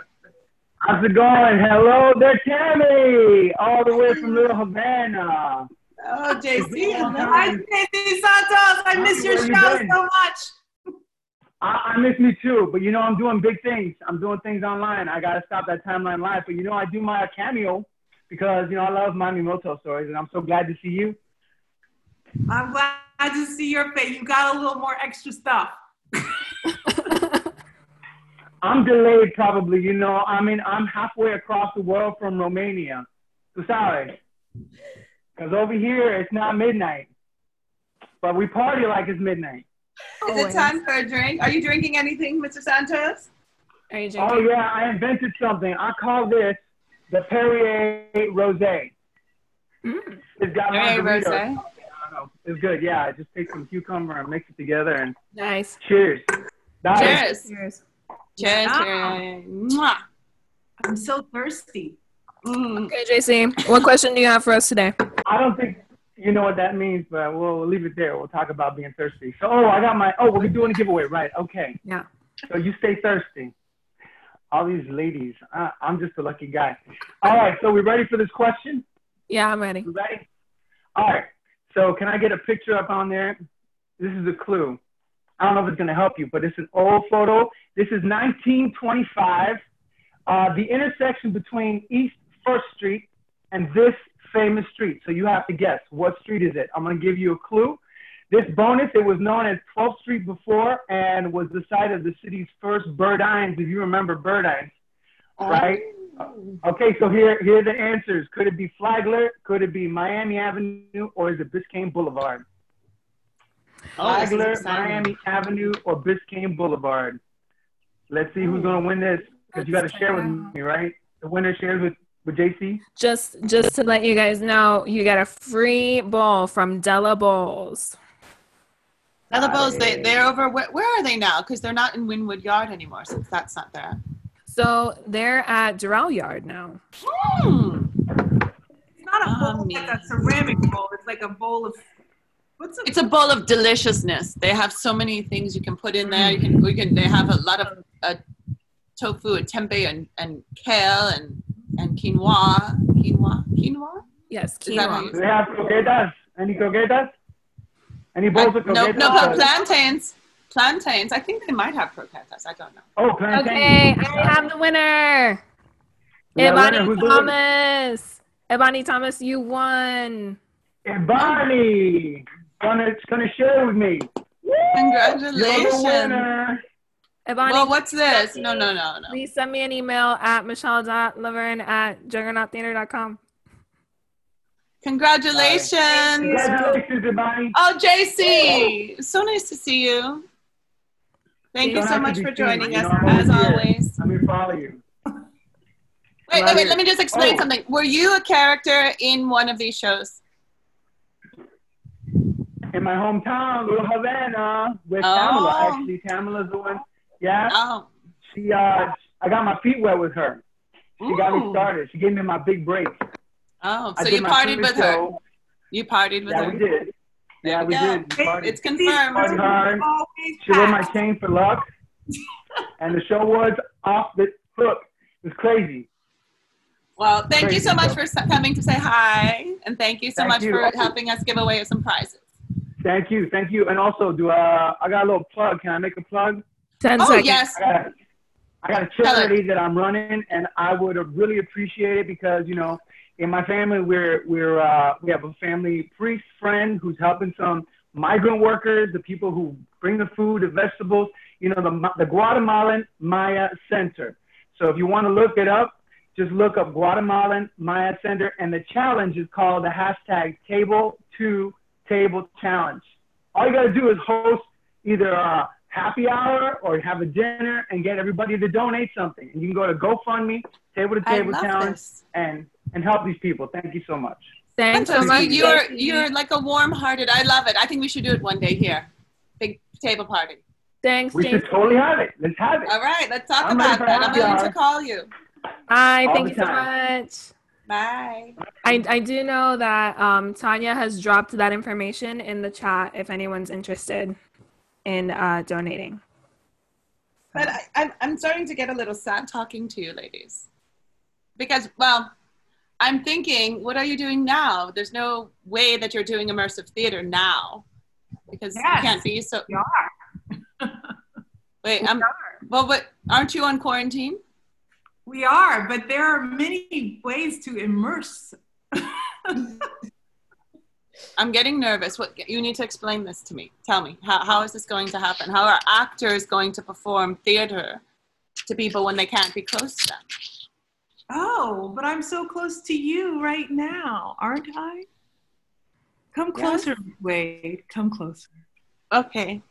How's it going? Hello there, Tammy, all the way from Little Havana. Oh, JC. Hi, JC Santos. I miss your Where you show so much. I, I miss me too, but you know I'm doing big things. I'm doing things online. I gotta stop that timeline life. But you know I do my cameo because you know I love Miami Motel stories, and I'm so glad to see you. I'm glad to see your face. You got a little more extra stuff. I'm delayed probably. You know I mean I'm halfway across the world from Romania. So sorry. Because over here it's not midnight, but we party like it's midnight. Is it time for a drink? Are you drinking anything, Mr. Santos? Are you drinking? Oh yeah, I invented something. I call this the Perrier Rosé. Mm. It's got Perrier margaritas. Rosé. I don't know. It's good. Yeah, I just take some cucumber and mix it together and Nice. cheers. That is- Cheers. Cheers. Cheers. Yeah. cheers. Mwah. I'm so thirsty. Mm. Okay, JC, what question do you have for us today? I don't think you know what that means, but we'll, we'll leave it there. We'll talk about being thirsty. So, oh, I got my. Oh, we're doing a giveaway, right? Okay. Yeah. So you stay thirsty. All these ladies, I, I'm just a lucky guy. All right. So we ready for this question? Yeah, I'm ready. You ready? All right. So can I get a picture up on there? This is a clue. I don't know if it's going to help you, but it's an old photo. This is 1925. Uh, the intersection between East First Street and this famous street. So you have to guess what street is it. I'm going to give you a clue. This bonus, it was known as 12th Street before and was the site of the city's first Burdines, if you remember Burdines, right? Okay, so here, here are the answers. Could it be Flagler? Could it be Miami Avenue? Or is it Biscayne Boulevard? Oh, Flagler. Miami Avenue, or Biscayne Boulevard? Let's see who's going to win this because you got to share with me, right? The winner shares with, with JC. Just just to let you guys know, you get a free bowl from Della Bowls. Other Bulls, they, they're over. Where, where are they now? Because they're not in Wynwood Yard anymore since that's not there. So they're at Doral Yard now. Hmm. It's not a bowl Yummy. like a ceramic bowl. It's like a bowl of what's a It's a bowl of deliciousness. They have so many things you can put in there. You can, we can. They have a lot of uh, tofu and tempeh and, and kale and and quinoa, quinoa, quinoa. Yes, Is that how quinoa. you Do they have croquetas? Any croquetas? Any I, bowls of no, croquetas? no, no, plantains. Plantains. I think they might have croquetas. I don't know. Oh, plantains. Okay, I have the winner. We got a winner. Ebony Who's the winner? Thomas. Ebony Thomas, you won. And Bonnie, gonna gonna share with me. Congratulations. winner. Ebony, Well, what's this? No, no, no, no. please send me an email at michelle.laverne at juggerknottheater.com. Congratulations. Congratulations, Bonnie. Oh, JC, so nice to see you. Thank you Don't so much for joining us, as always here. always. I'm here to follow you. Wait, wait, wait, let me just explain Oh. something. Were you a character in one of these shows? In my hometown, Little Havana, with Oh. Tamilla. Actually, Tamilla's the one. Yeah, Oh, she. Uh, I got my feet wet with her. She got me started. She gave me my big break. oh, so you partied with her. You partied with Yeah, her. we did. Yeah, we Yeah. did. We partied. It's confirmed. Party hard. always She wore my packed. chain for luck. and the show was off the hook. It was crazy. Well, thank you so much stuff. for coming to say hi, and thank you so Thank much you. for helping us give away some prizes. Thank you, thank you. And also, do uh, I got a little plug? Can I make a plug? 10 Oh seconds. yes, I got, I got a charity that I'm running, and I would really appreciate it because you know, in my family, we're we're uh, we have a family priest friend who's helping some migrant workers, the people who bring the food, the vegetables. You know, the the Guatemalan Maya Center. So if you want to look it up, just look up Guatemalan Maya Center, and the challenge is called the hashtag Table to Table Challenge. All you got to do is host either a happy hour or have a dinner and get everybody to donate something. And you can go to GoFundMe, Table to Table Challenge, this. and and help these people. Thank you so much. Thanks so much. Fantastic. You're you're like a warm-hearted. I love it. I think we should do it one day here. Big table party. Thanks, We should totally have it. Let's have it. All right, let's talk I'm about that. I'm going to call you. Hi, All thank the you so much. Bye. I, I do know that um, Tanya has dropped that information in the chat if anyone's interested in uh, donating. But I, I'm, I'm starting to get a little sad talking to you ladies. Because, well, I'm thinking, what are you doing now? There's no way that you're doing immersive theater now. Because you can't be so. We are. Wait, We I'm. are. Well, but aren't you on quarantine? We are, but there are many ways to immerse. I'm getting nervous. What you need to explain this to me. Tell me how, how is this going to happen? How are actors going to perform theater to people when they can't be close to them? Oh, but I'm so close to you right now, aren't I? Come closer, Wade. Come closer. Okay.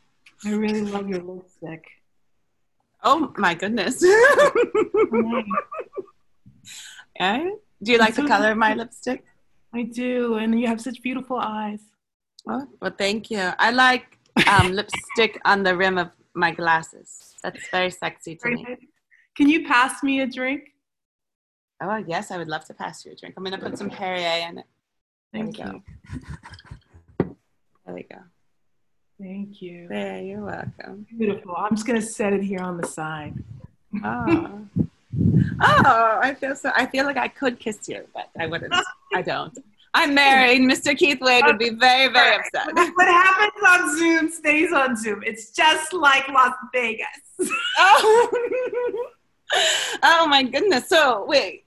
I really love your lipstick. Oh my goodness. yeah? Do you like the color of my lipstick? I do, and you have such beautiful eyes. Oh, well, thank you. I like um, lipstick on the rim of my glasses. That's very sexy to me. Can you pass me a drink? Oh, yes, I would love to pass you a drink. I'm going to put some Perrier in it. There Thank we you. go. There we go. Thank you. There, you're welcome. Beautiful. I'm just gonna set it here on the side. Oh. oh, I feel so. I feel like I could kiss you, but I wouldn't. I don't. I'm married. Mr. Keith Wade would be very, very upset. What what happens on Zoom stays on Zoom. It's just like Las Vegas. Oh. oh my goodness. So wait,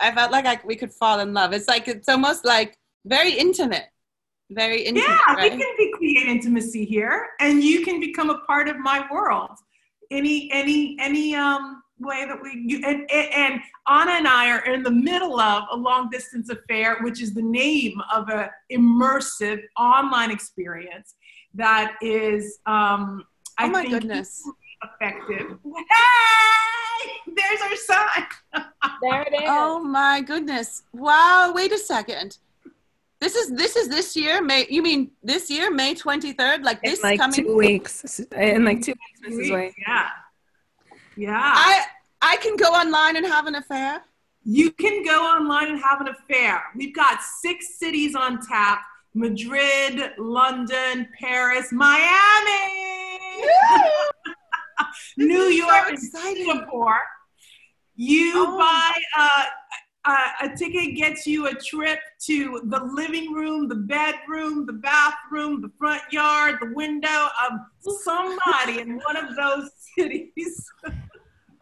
I felt like I, we could fall in love. It's like it's almost like very intimate, very intimate. yeah, right? we can be create intimacy here, and you can become a part of my world. Any, any, any um way that we you, and, and and Anna and I are in the middle of a long distance affair, which is the name of a immersive online experience that is um I Oh my think goodness. effective. Hey, there's our sign. There it is. Oh my goodness! Wow. Wait a second. This is this is this year May. You mean this year May twenty third? Like in this like coming? two weeks. In like two weeks, Mrs. Wade. Yeah, yeah. I I can go online and have an affair. You can go online and have an affair. We've got six cities on tap Madrid, London, Paris, Miami, New so York, exciting. Singapore. You Oh. buy a, a, a ticket, gets you a trip to the living room, the bedroom, the bathroom, the front yard, the window of somebody in one of those cities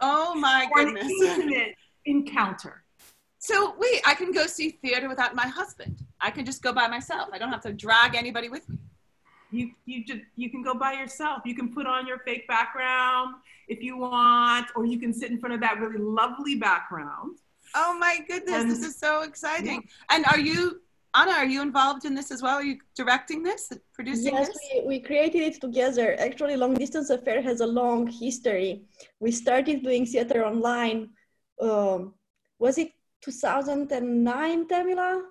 Oh my goodness! intimate encounter. So wait, I can go see theater without my husband. I can just go by myself. I don't have to drag anybody with me. You you just you can go by yourself. You can put on your fake background if you want, or you can sit in front of that really lovely background. Oh my goodness, And- this is so exciting. And are you, Anna, are you involved in this as well? Are you directing this, producing Yes, this? we, we created it together. Actually, Long Distance Affair has a long history. We started doing theater online. Um, was it 2009, Tamilla?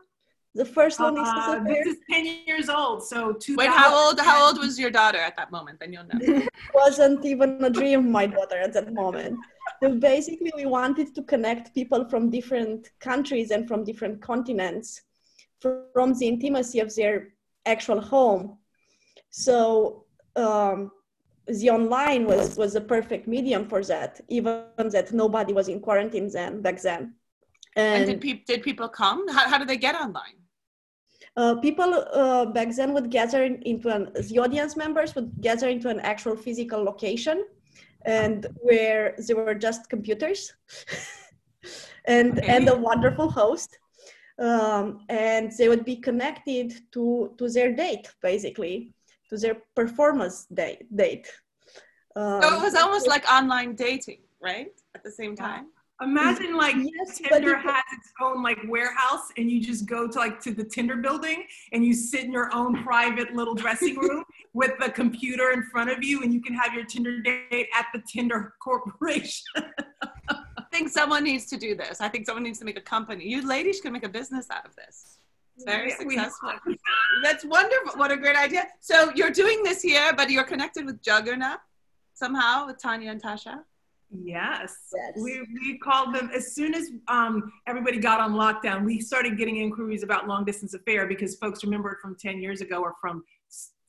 The first one Distance Uh, this is ten years old, so two. Wait, how old? How old was your daughter at that moment? Then you'll know. wasn't even a dream my daughter at that moment. So basically, we wanted to connect people from different countries and from different continents from the intimacy of their actual home. So um, the online was, was a perfect medium for that, even that nobody was in quarantine then back then. And And, did, peop did people come? How, how did they get online? Uh, people uh, back then would gather in- into an the audience members would gather into an actual physical location and where there were just computers and Okay. and a wonderful host um, and they would be connected to to their date basically to their performance date date um, So it was almost like online dating, right? At the same time. Imagine mm, like yes Tinder has its own like warehouse, and you just go to like to the Tinder building, and you sit in your own private little dressing room with the computer in front of you, and you can have your Tinder date at the Tinder Corporation. I think someone needs to do this. I think someone needs to make a company. You ladies can make a business out of this. It's very Yeah, successful. That's wonderful. What a great idea. So you're doing this here, but you're connected with Juggerknot somehow with Tanya and Tasha. Yes. Yes. We, we called them as soon as um, everybody got on lockdown. We started getting inquiries about long distance affair because folks remember it from 10 years ago or from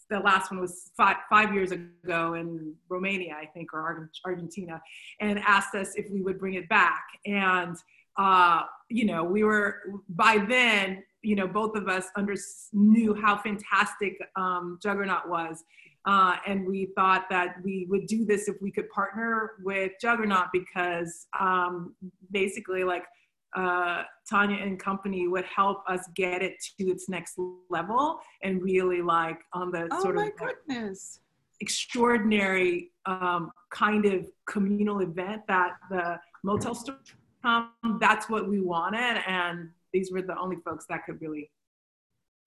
the last one was five, five years ago in Romania, I think, or Argentina, and asked us if we would bring it back. And, uh, you know, we were, by then, you know, both of us under, knew how fantastic um, Juggerknot was. Uh, and we thought that we would do this if we could partner with Juggerknot because um, basically, like uh, Tanya and company would help us get it to its next level and really like on the Oh sort my of goodness. extraordinary um, kind of communal event that the Motel Story come, that's what we wanted. And these were the only folks that could really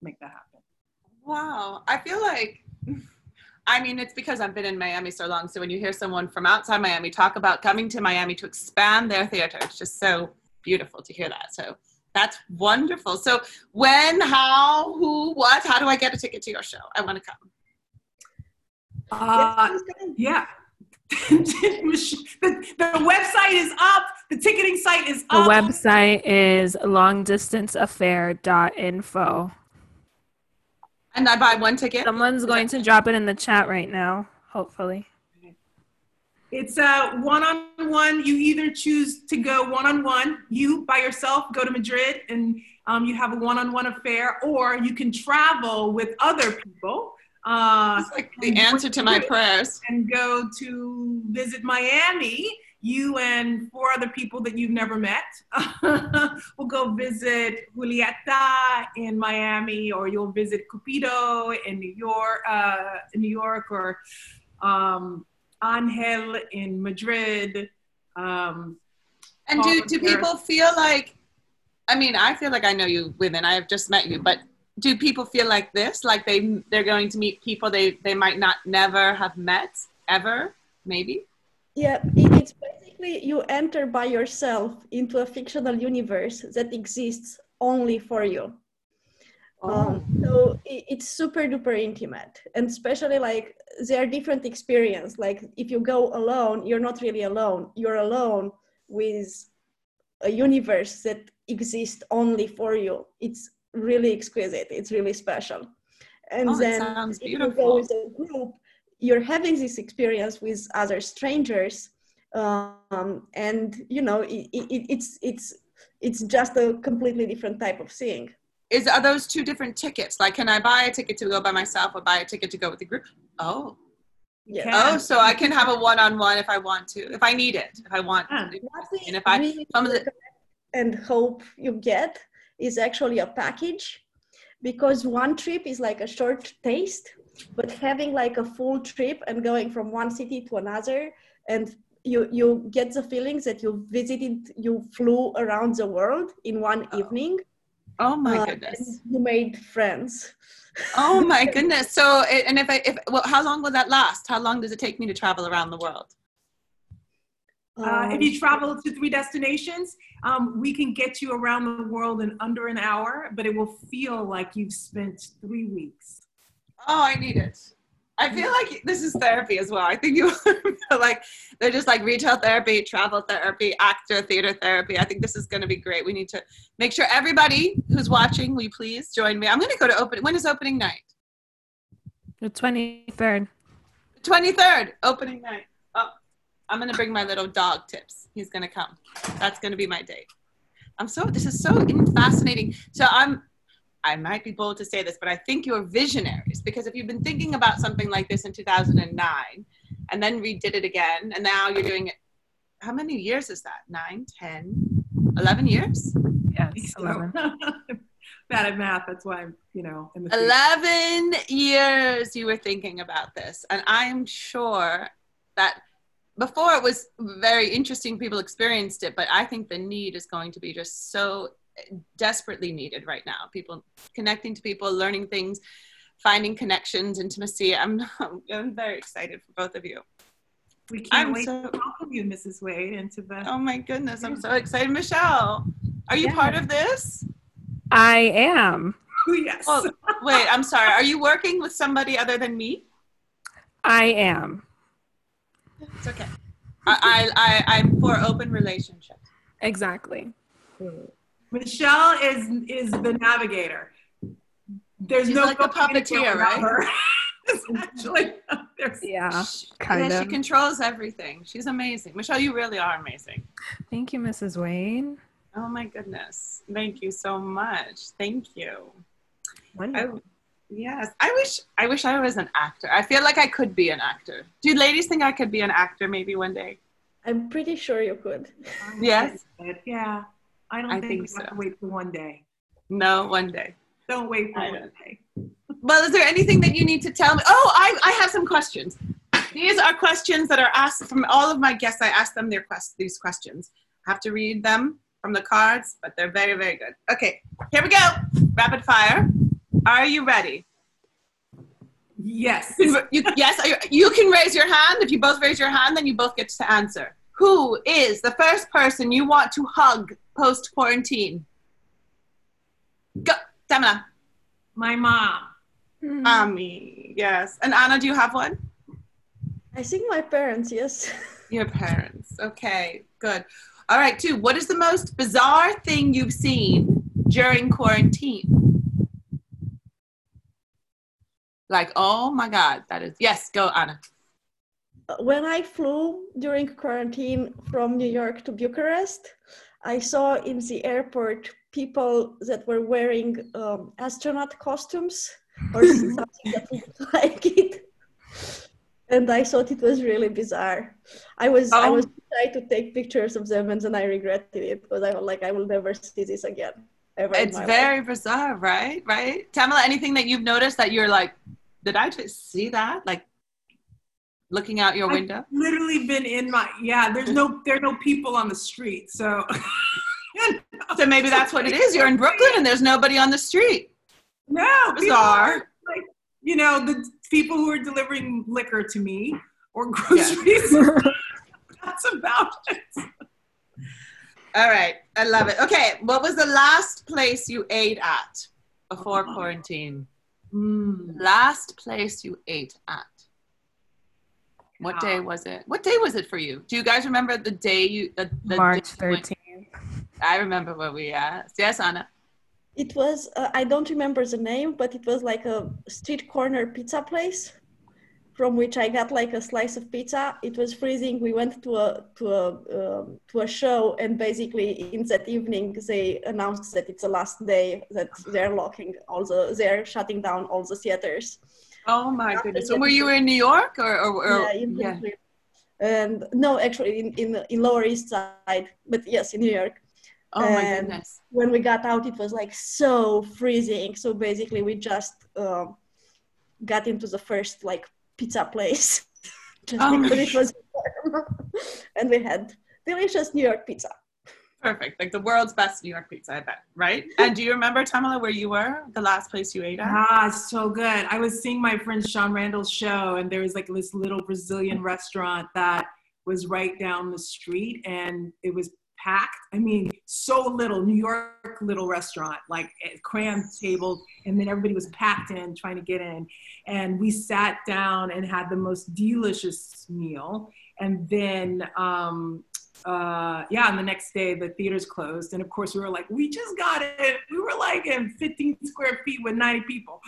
make that happen. Wow. I feel like, I mean, it's because I've been in Miami so long. So when you hear someone from outside Miami talk about coming to Miami to expand their theater, it's just so beautiful to hear that. So that's wonderful. So when, how, who, what, how do I get a ticket to your show? I want to come. Uh, yeah. the, the website is up. The ticketing site is up. The website is longdistanceaffair.info. And I buy one ticket? Someone's going to drop it in the chat right now, hopefully. It's a one-on-one. You either choose to go one-on-one, you by yourself, go to Madrid, and um, you have a one-on-one affair, or you can travel with other people. Uh, It's like the answer to my prayers. and go to visit Miami. You and four other people that you've never met will go visit Julieta in Miami, or you'll visit Cupido in New York, uh, in New York, or um, Angel in Madrid. Um, And do, do people feel like, I mean, I feel like I know you women, I have just met you, but do people feel like this? Like they, they're going to meet people they, they might not never have met ever, maybe? Yeah, it's basically you enter by yourself into a fictional universe that exists only for you. Um, so it's super duper intimate, and especially like there are different experience. Like if you go alone, you're not really alone. You're alone with a universe that exists only for you. It's really exquisite. It's really special. And Oh, then if you go with a group, you're having this experience with other strangers, um, and you know it, it, it's it's it's just a completely different type of seeing Is, are those two different tickets? Like, can I buy a ticket to go by myself or buy a ticket to go with the group? Oh, Yeah. Oh, so I can have a one-on-one if I want to, if I need it, if I want Can. to. What we And if I, really some of the, and hope you get is actually a package because one trip is like a short taste but having like a full trip and going from one city to another and you you get the feelings that you visited you flew around the world in one Oh. evening oh my uh, goodness. you made friends Oh my goodness. So, it- and if I, if, well, how long will that last? How long does it take me to travel around the world? Uh, if Um, you travel to three destinations, um, we can get you around the world in under an hour, but it will feel like you've spent three weeks. Oh, I need it. I feel like this is therapy as well. I think you feel like they're just like retail therapy, travel therapy, actor, theater therapy. I think this is going to be great. We need to make sure everybody who's watching, will you please join me? I'm going to go to open. When is opening night? The 23rd. 23rd, opening night. Oh, I'm going to bring my little dog tips. He's going to come. That's going to be my date. I'm so, this is so fascinating. So I'm, I might be bold to say this, but I think you're visionaries because if you've been thinking about something like this in 2009 and then redid it again, and now you're doing it, how many years is that? Nine, 10, 11 years? Yes, 11. Bad at math, that's why I'm, you know, in the 11 years you were thinking about this and i'm sure that before it was very interesting people experienced it but i think the need is going to be just so desperately needed right now people connecting to people learning things finding connections intimacy i'm, I'm very excited for both of you We can't I'm wait so- to welcome you, Mrs. Wade, into the. oh my goodness i'm so excited michelle are you Yeah. part of this I am. Oh, yes. well wait i'm sorry are you working with somebody other than me I am. It's okay. I, I, I, I'm for open relationships. Exactly. Michelle is is the navigator. There's She's no like a puppeteer, right? her. It's actually, there's, Yeah, kind yeah, of. She controls everything. She's amazing. Michelle, you really are amazing. Thank you, Mrs. Wayne. Oh my goodness. Thank you so much. Thank you. I, yes. I wish I wish I was an actor. I feel like I could be an actor. Do ladies think I could be an actor maybe one day? i'm pretty sure you could Yes. Yeah. I don't I think, think we have so. to wait for one day. No, one day. Don't wait for I one don't. day. Well, is there anything that you need to tell me? Oh, I, I have some questions. These are questions that are asked from all of my guests. I ask them their quest- these questions. I have to read them from the cards, but they're very, very good. Okay, here we go. Rapid fire. Are you ready? Yes. You, yes, you, you can raise your hand. If you both raise your hand, then you both get to answer. Who is the first person you want to hug post quarantine? Go, Tamilla. My mom. Hmm. Ami, yes. And Anna, do you have one? I think my parents, yes. Your parents. Okay, good. All right, two. What is the most bizarre thing you've seen during quarantine? Like, oh my God, that is. Yes, go, Anna. When I flew during quarantine from New York to Bucharest, I saw in the airport people that were wearing um, astronaut costumes or something that looked like it. And I thought it was really bizarre. I was I Oh. was trying to take pictures of them and then I regretted it because I was like I will never see this again. Ever It's my life. very bizarre, right? Right? Tamilla, anything that you've noticed that you're like, did I just see that? Like looking out your I've window? literally been in my yeah. There's no there are no people on the street, so. So maybe that's what it is. You're in Brooklyn and there's nobody on the street. No, Bizarre. Like, you know, the people who are delivering liquor to me or groceries. That's about it. All right. I love it. Okay. What was the last place you ate at before quarantine? Mm. Last place you ate at? What day was it? What day was it for you? Do you guys remember the day you? The, the March day you went- 13th. I remember where we asked. Yes, Anna. It was uh, I don't remember the name, but it was like a street corner pizza place from which I got like a slice of pizza. It was freezing. We went to a to a um, to a show, and basically in that evening they announced that it's the last day that they're locking all the they're shutting down all the theaters. Oh my goodness. So were you in New York or? or, or yeah, in yeah. And no, actually in, in in Lower East Side, but yes, in New York. Oh my And- goodness. when we got out, it was like so freezing. So basically, we just um, got into the first like pizza place just Oh my because it was warm. and we had delicious New York pizza. Perfect. Like the world's best New York pizza, I bet. Right? And do you remember, Tamilla, where you were? The last place you ate at? Ah, it's so good. I was seeing my friend Sean Randall's show, and there was like this little Brazilian restaurant that was right down the street, and it was packed. I mean, so little New York little restaurant, like eh, crammed tables, and then everybody was packed in trying to get in. And we sat down and had the most delicious meal. And then, um, uh, yeah, and the next day the theaters closed. And of course, we were like, we just got it. We were like in 15 square feet with 90 people.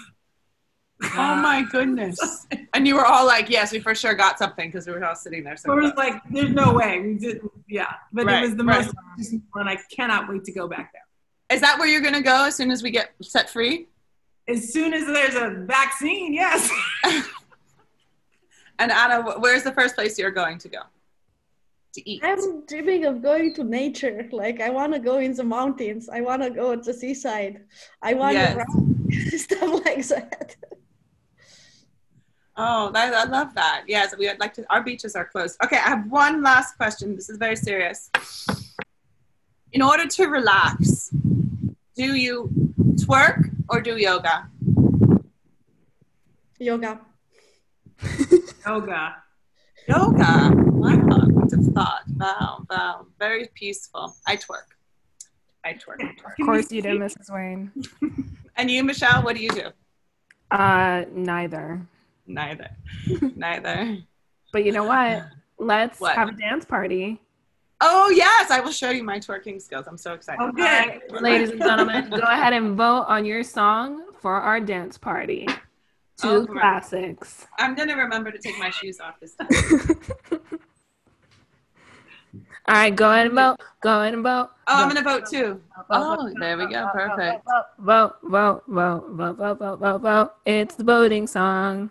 Oh my goodness. and you were all like, yes, we for sure got something because we were all sitting there. So it was like, there's no way. We did, yeah. But Right, it was the right. most, and I cannot wait to go back there. Is that where you're going to go as soon as we get set free? As soon as there's a vaccine, yes. And Anna, where's the first place you're going to go to eat? I'm dreaming of going to nature. Like I want to go in the mountains. I want to go at the seaside. I want Yes. to run stuff like that. Oh, I, I love that. Yes, we would like to. Our beaches are closed. Okay, I have one last question. This is very serious. In order to relax, do you twerk or do yoga? Yoga. Yoga. Yoga. Wow, thought? Wow, wow, very peaceful. I twerk. I twerk. Twerk. Of course you do, Mrs. Wayne. And you, Michelle, what do you do? Uh, neither. Neither. Neither. But you know what? Let's What? have a dance party. Oh yes, I will show you my twerking skills. I'm so excited. Okay. Ladies and gentlemen, go ahead and vote on your song for our dance party. Two Oh, classics. I'm gonna remember to take my shoes off this time. All right, go ahead and vote. Go ahead and vote. Oh, I'm gonna vote too. Oh, there we go. Perfect. Vote, vote, vote, vote, vote, vote, vote, vote. It's the voting song.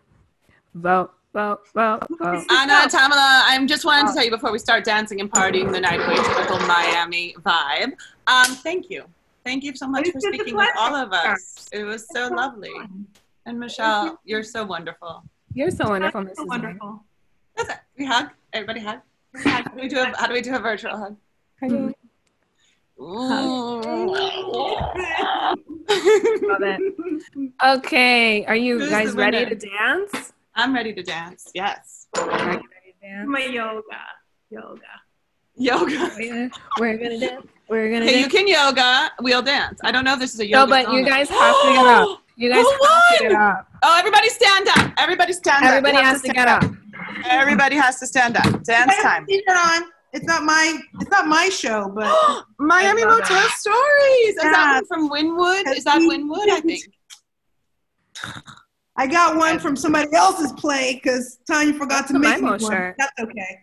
Vote, vote, vote, vote. Anna, Tamilla, I'm just wanting to tell you before we start dancing and partying the night away, typical Miami vibe. Um, thank you. Thank you so much It's for speaking with all of us. It was so lovely. And Michelle, you're so wonderful. You're so wonderful, That's Mrs. Wayne. wonderful. That's it. We hug. Everybody hug. How do we do a, how do we do a virtual hug? How do you- Love it. Okay, are you Who's guys ready to dance? I'm ready to dance. Yes. Ready to dance? My yoga. Yoga. Yoga. We're- We're gonna dance. We're gonna Okay, you can yoga. We'll dance. I don't know if this is a yoga. No, yoga. but song you guys have to get up. You guys have to get up. Oh, everybody stand up. Everybody stand up. Everybody has to stand get up. Everybody has to stand up. Dance time. T-shirt on. It's not my. It's not my show, but Miami I Motel it. Stories. Is that one from Wynwood? Is that Wynwood? I think. I got one from somebody else's play because Tanya forgot That's to make me one. shirt. That's okay.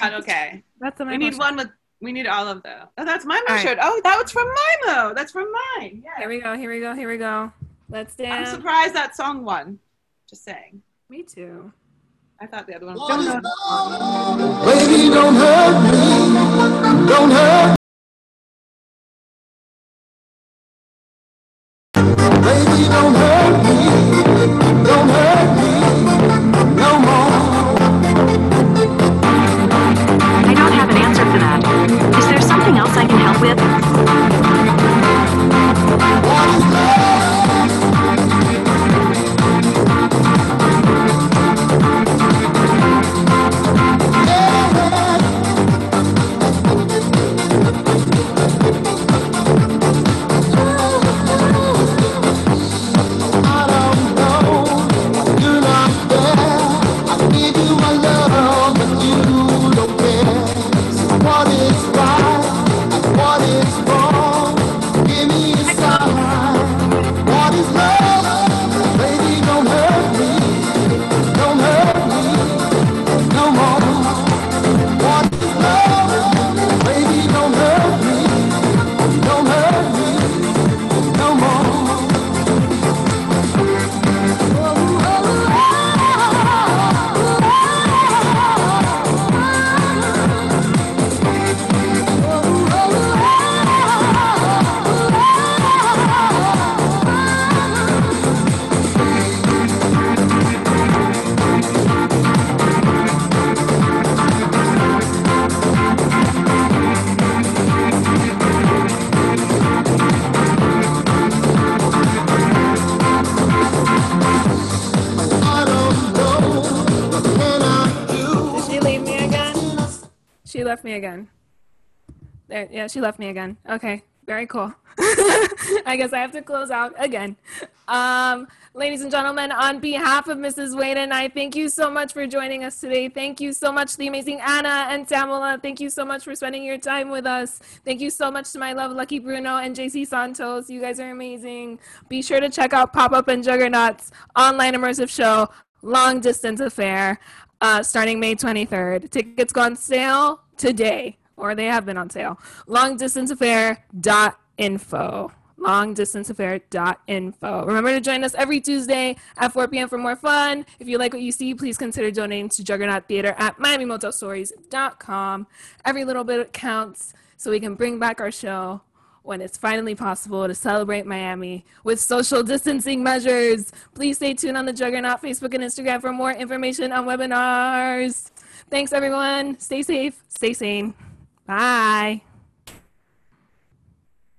That's okay. That's a We need Mimo one with. We need all of them. Oh, that's Mimo All right. shirt. Oh, that was from Mimo. That's from mine. Yeah. Here Yeah. we go. Here we go. Here we go. Let's dance. I'm surprised that song won. Just saying. Me too. I thought the other one was. Don't. Baby, don't hurt me. Don't hurt. Again. There, yeah, she left me again. Okay, very cool. I guess I have to close out again. Um, ladies and gentlemen, on behalf of Mrs. Wade and I, thank you so much for joining us today. Thank you so much, the amazing Anna and Tamilla. Thank you so much for spending your time with us. Thank you so much to my love, Lucky Bruno and JC Santos. You guys are amazing. Be sure to check out Pop Up and Juggerknot's online immersive show, Long Distance Affair uh, starting May 23rd. Tickets go on sale today, or they have been on sale. Longdistanceaffair.info. Longdistanceaffair.info. Remember to join us every Tuesday at 4 p.m. for more fun. If you like what you see, please consider donating to Juggerknot Theater at MiamiMotelStories.com. Every little bit counts so we can bring back our show when it's finally possible to celebrate Miami with social distancing measures. Please stay tuned on the Juggerknot Facebook and Instagram for more information on webinars. Thanks, everyone. Stay safe, stay sane. Bye.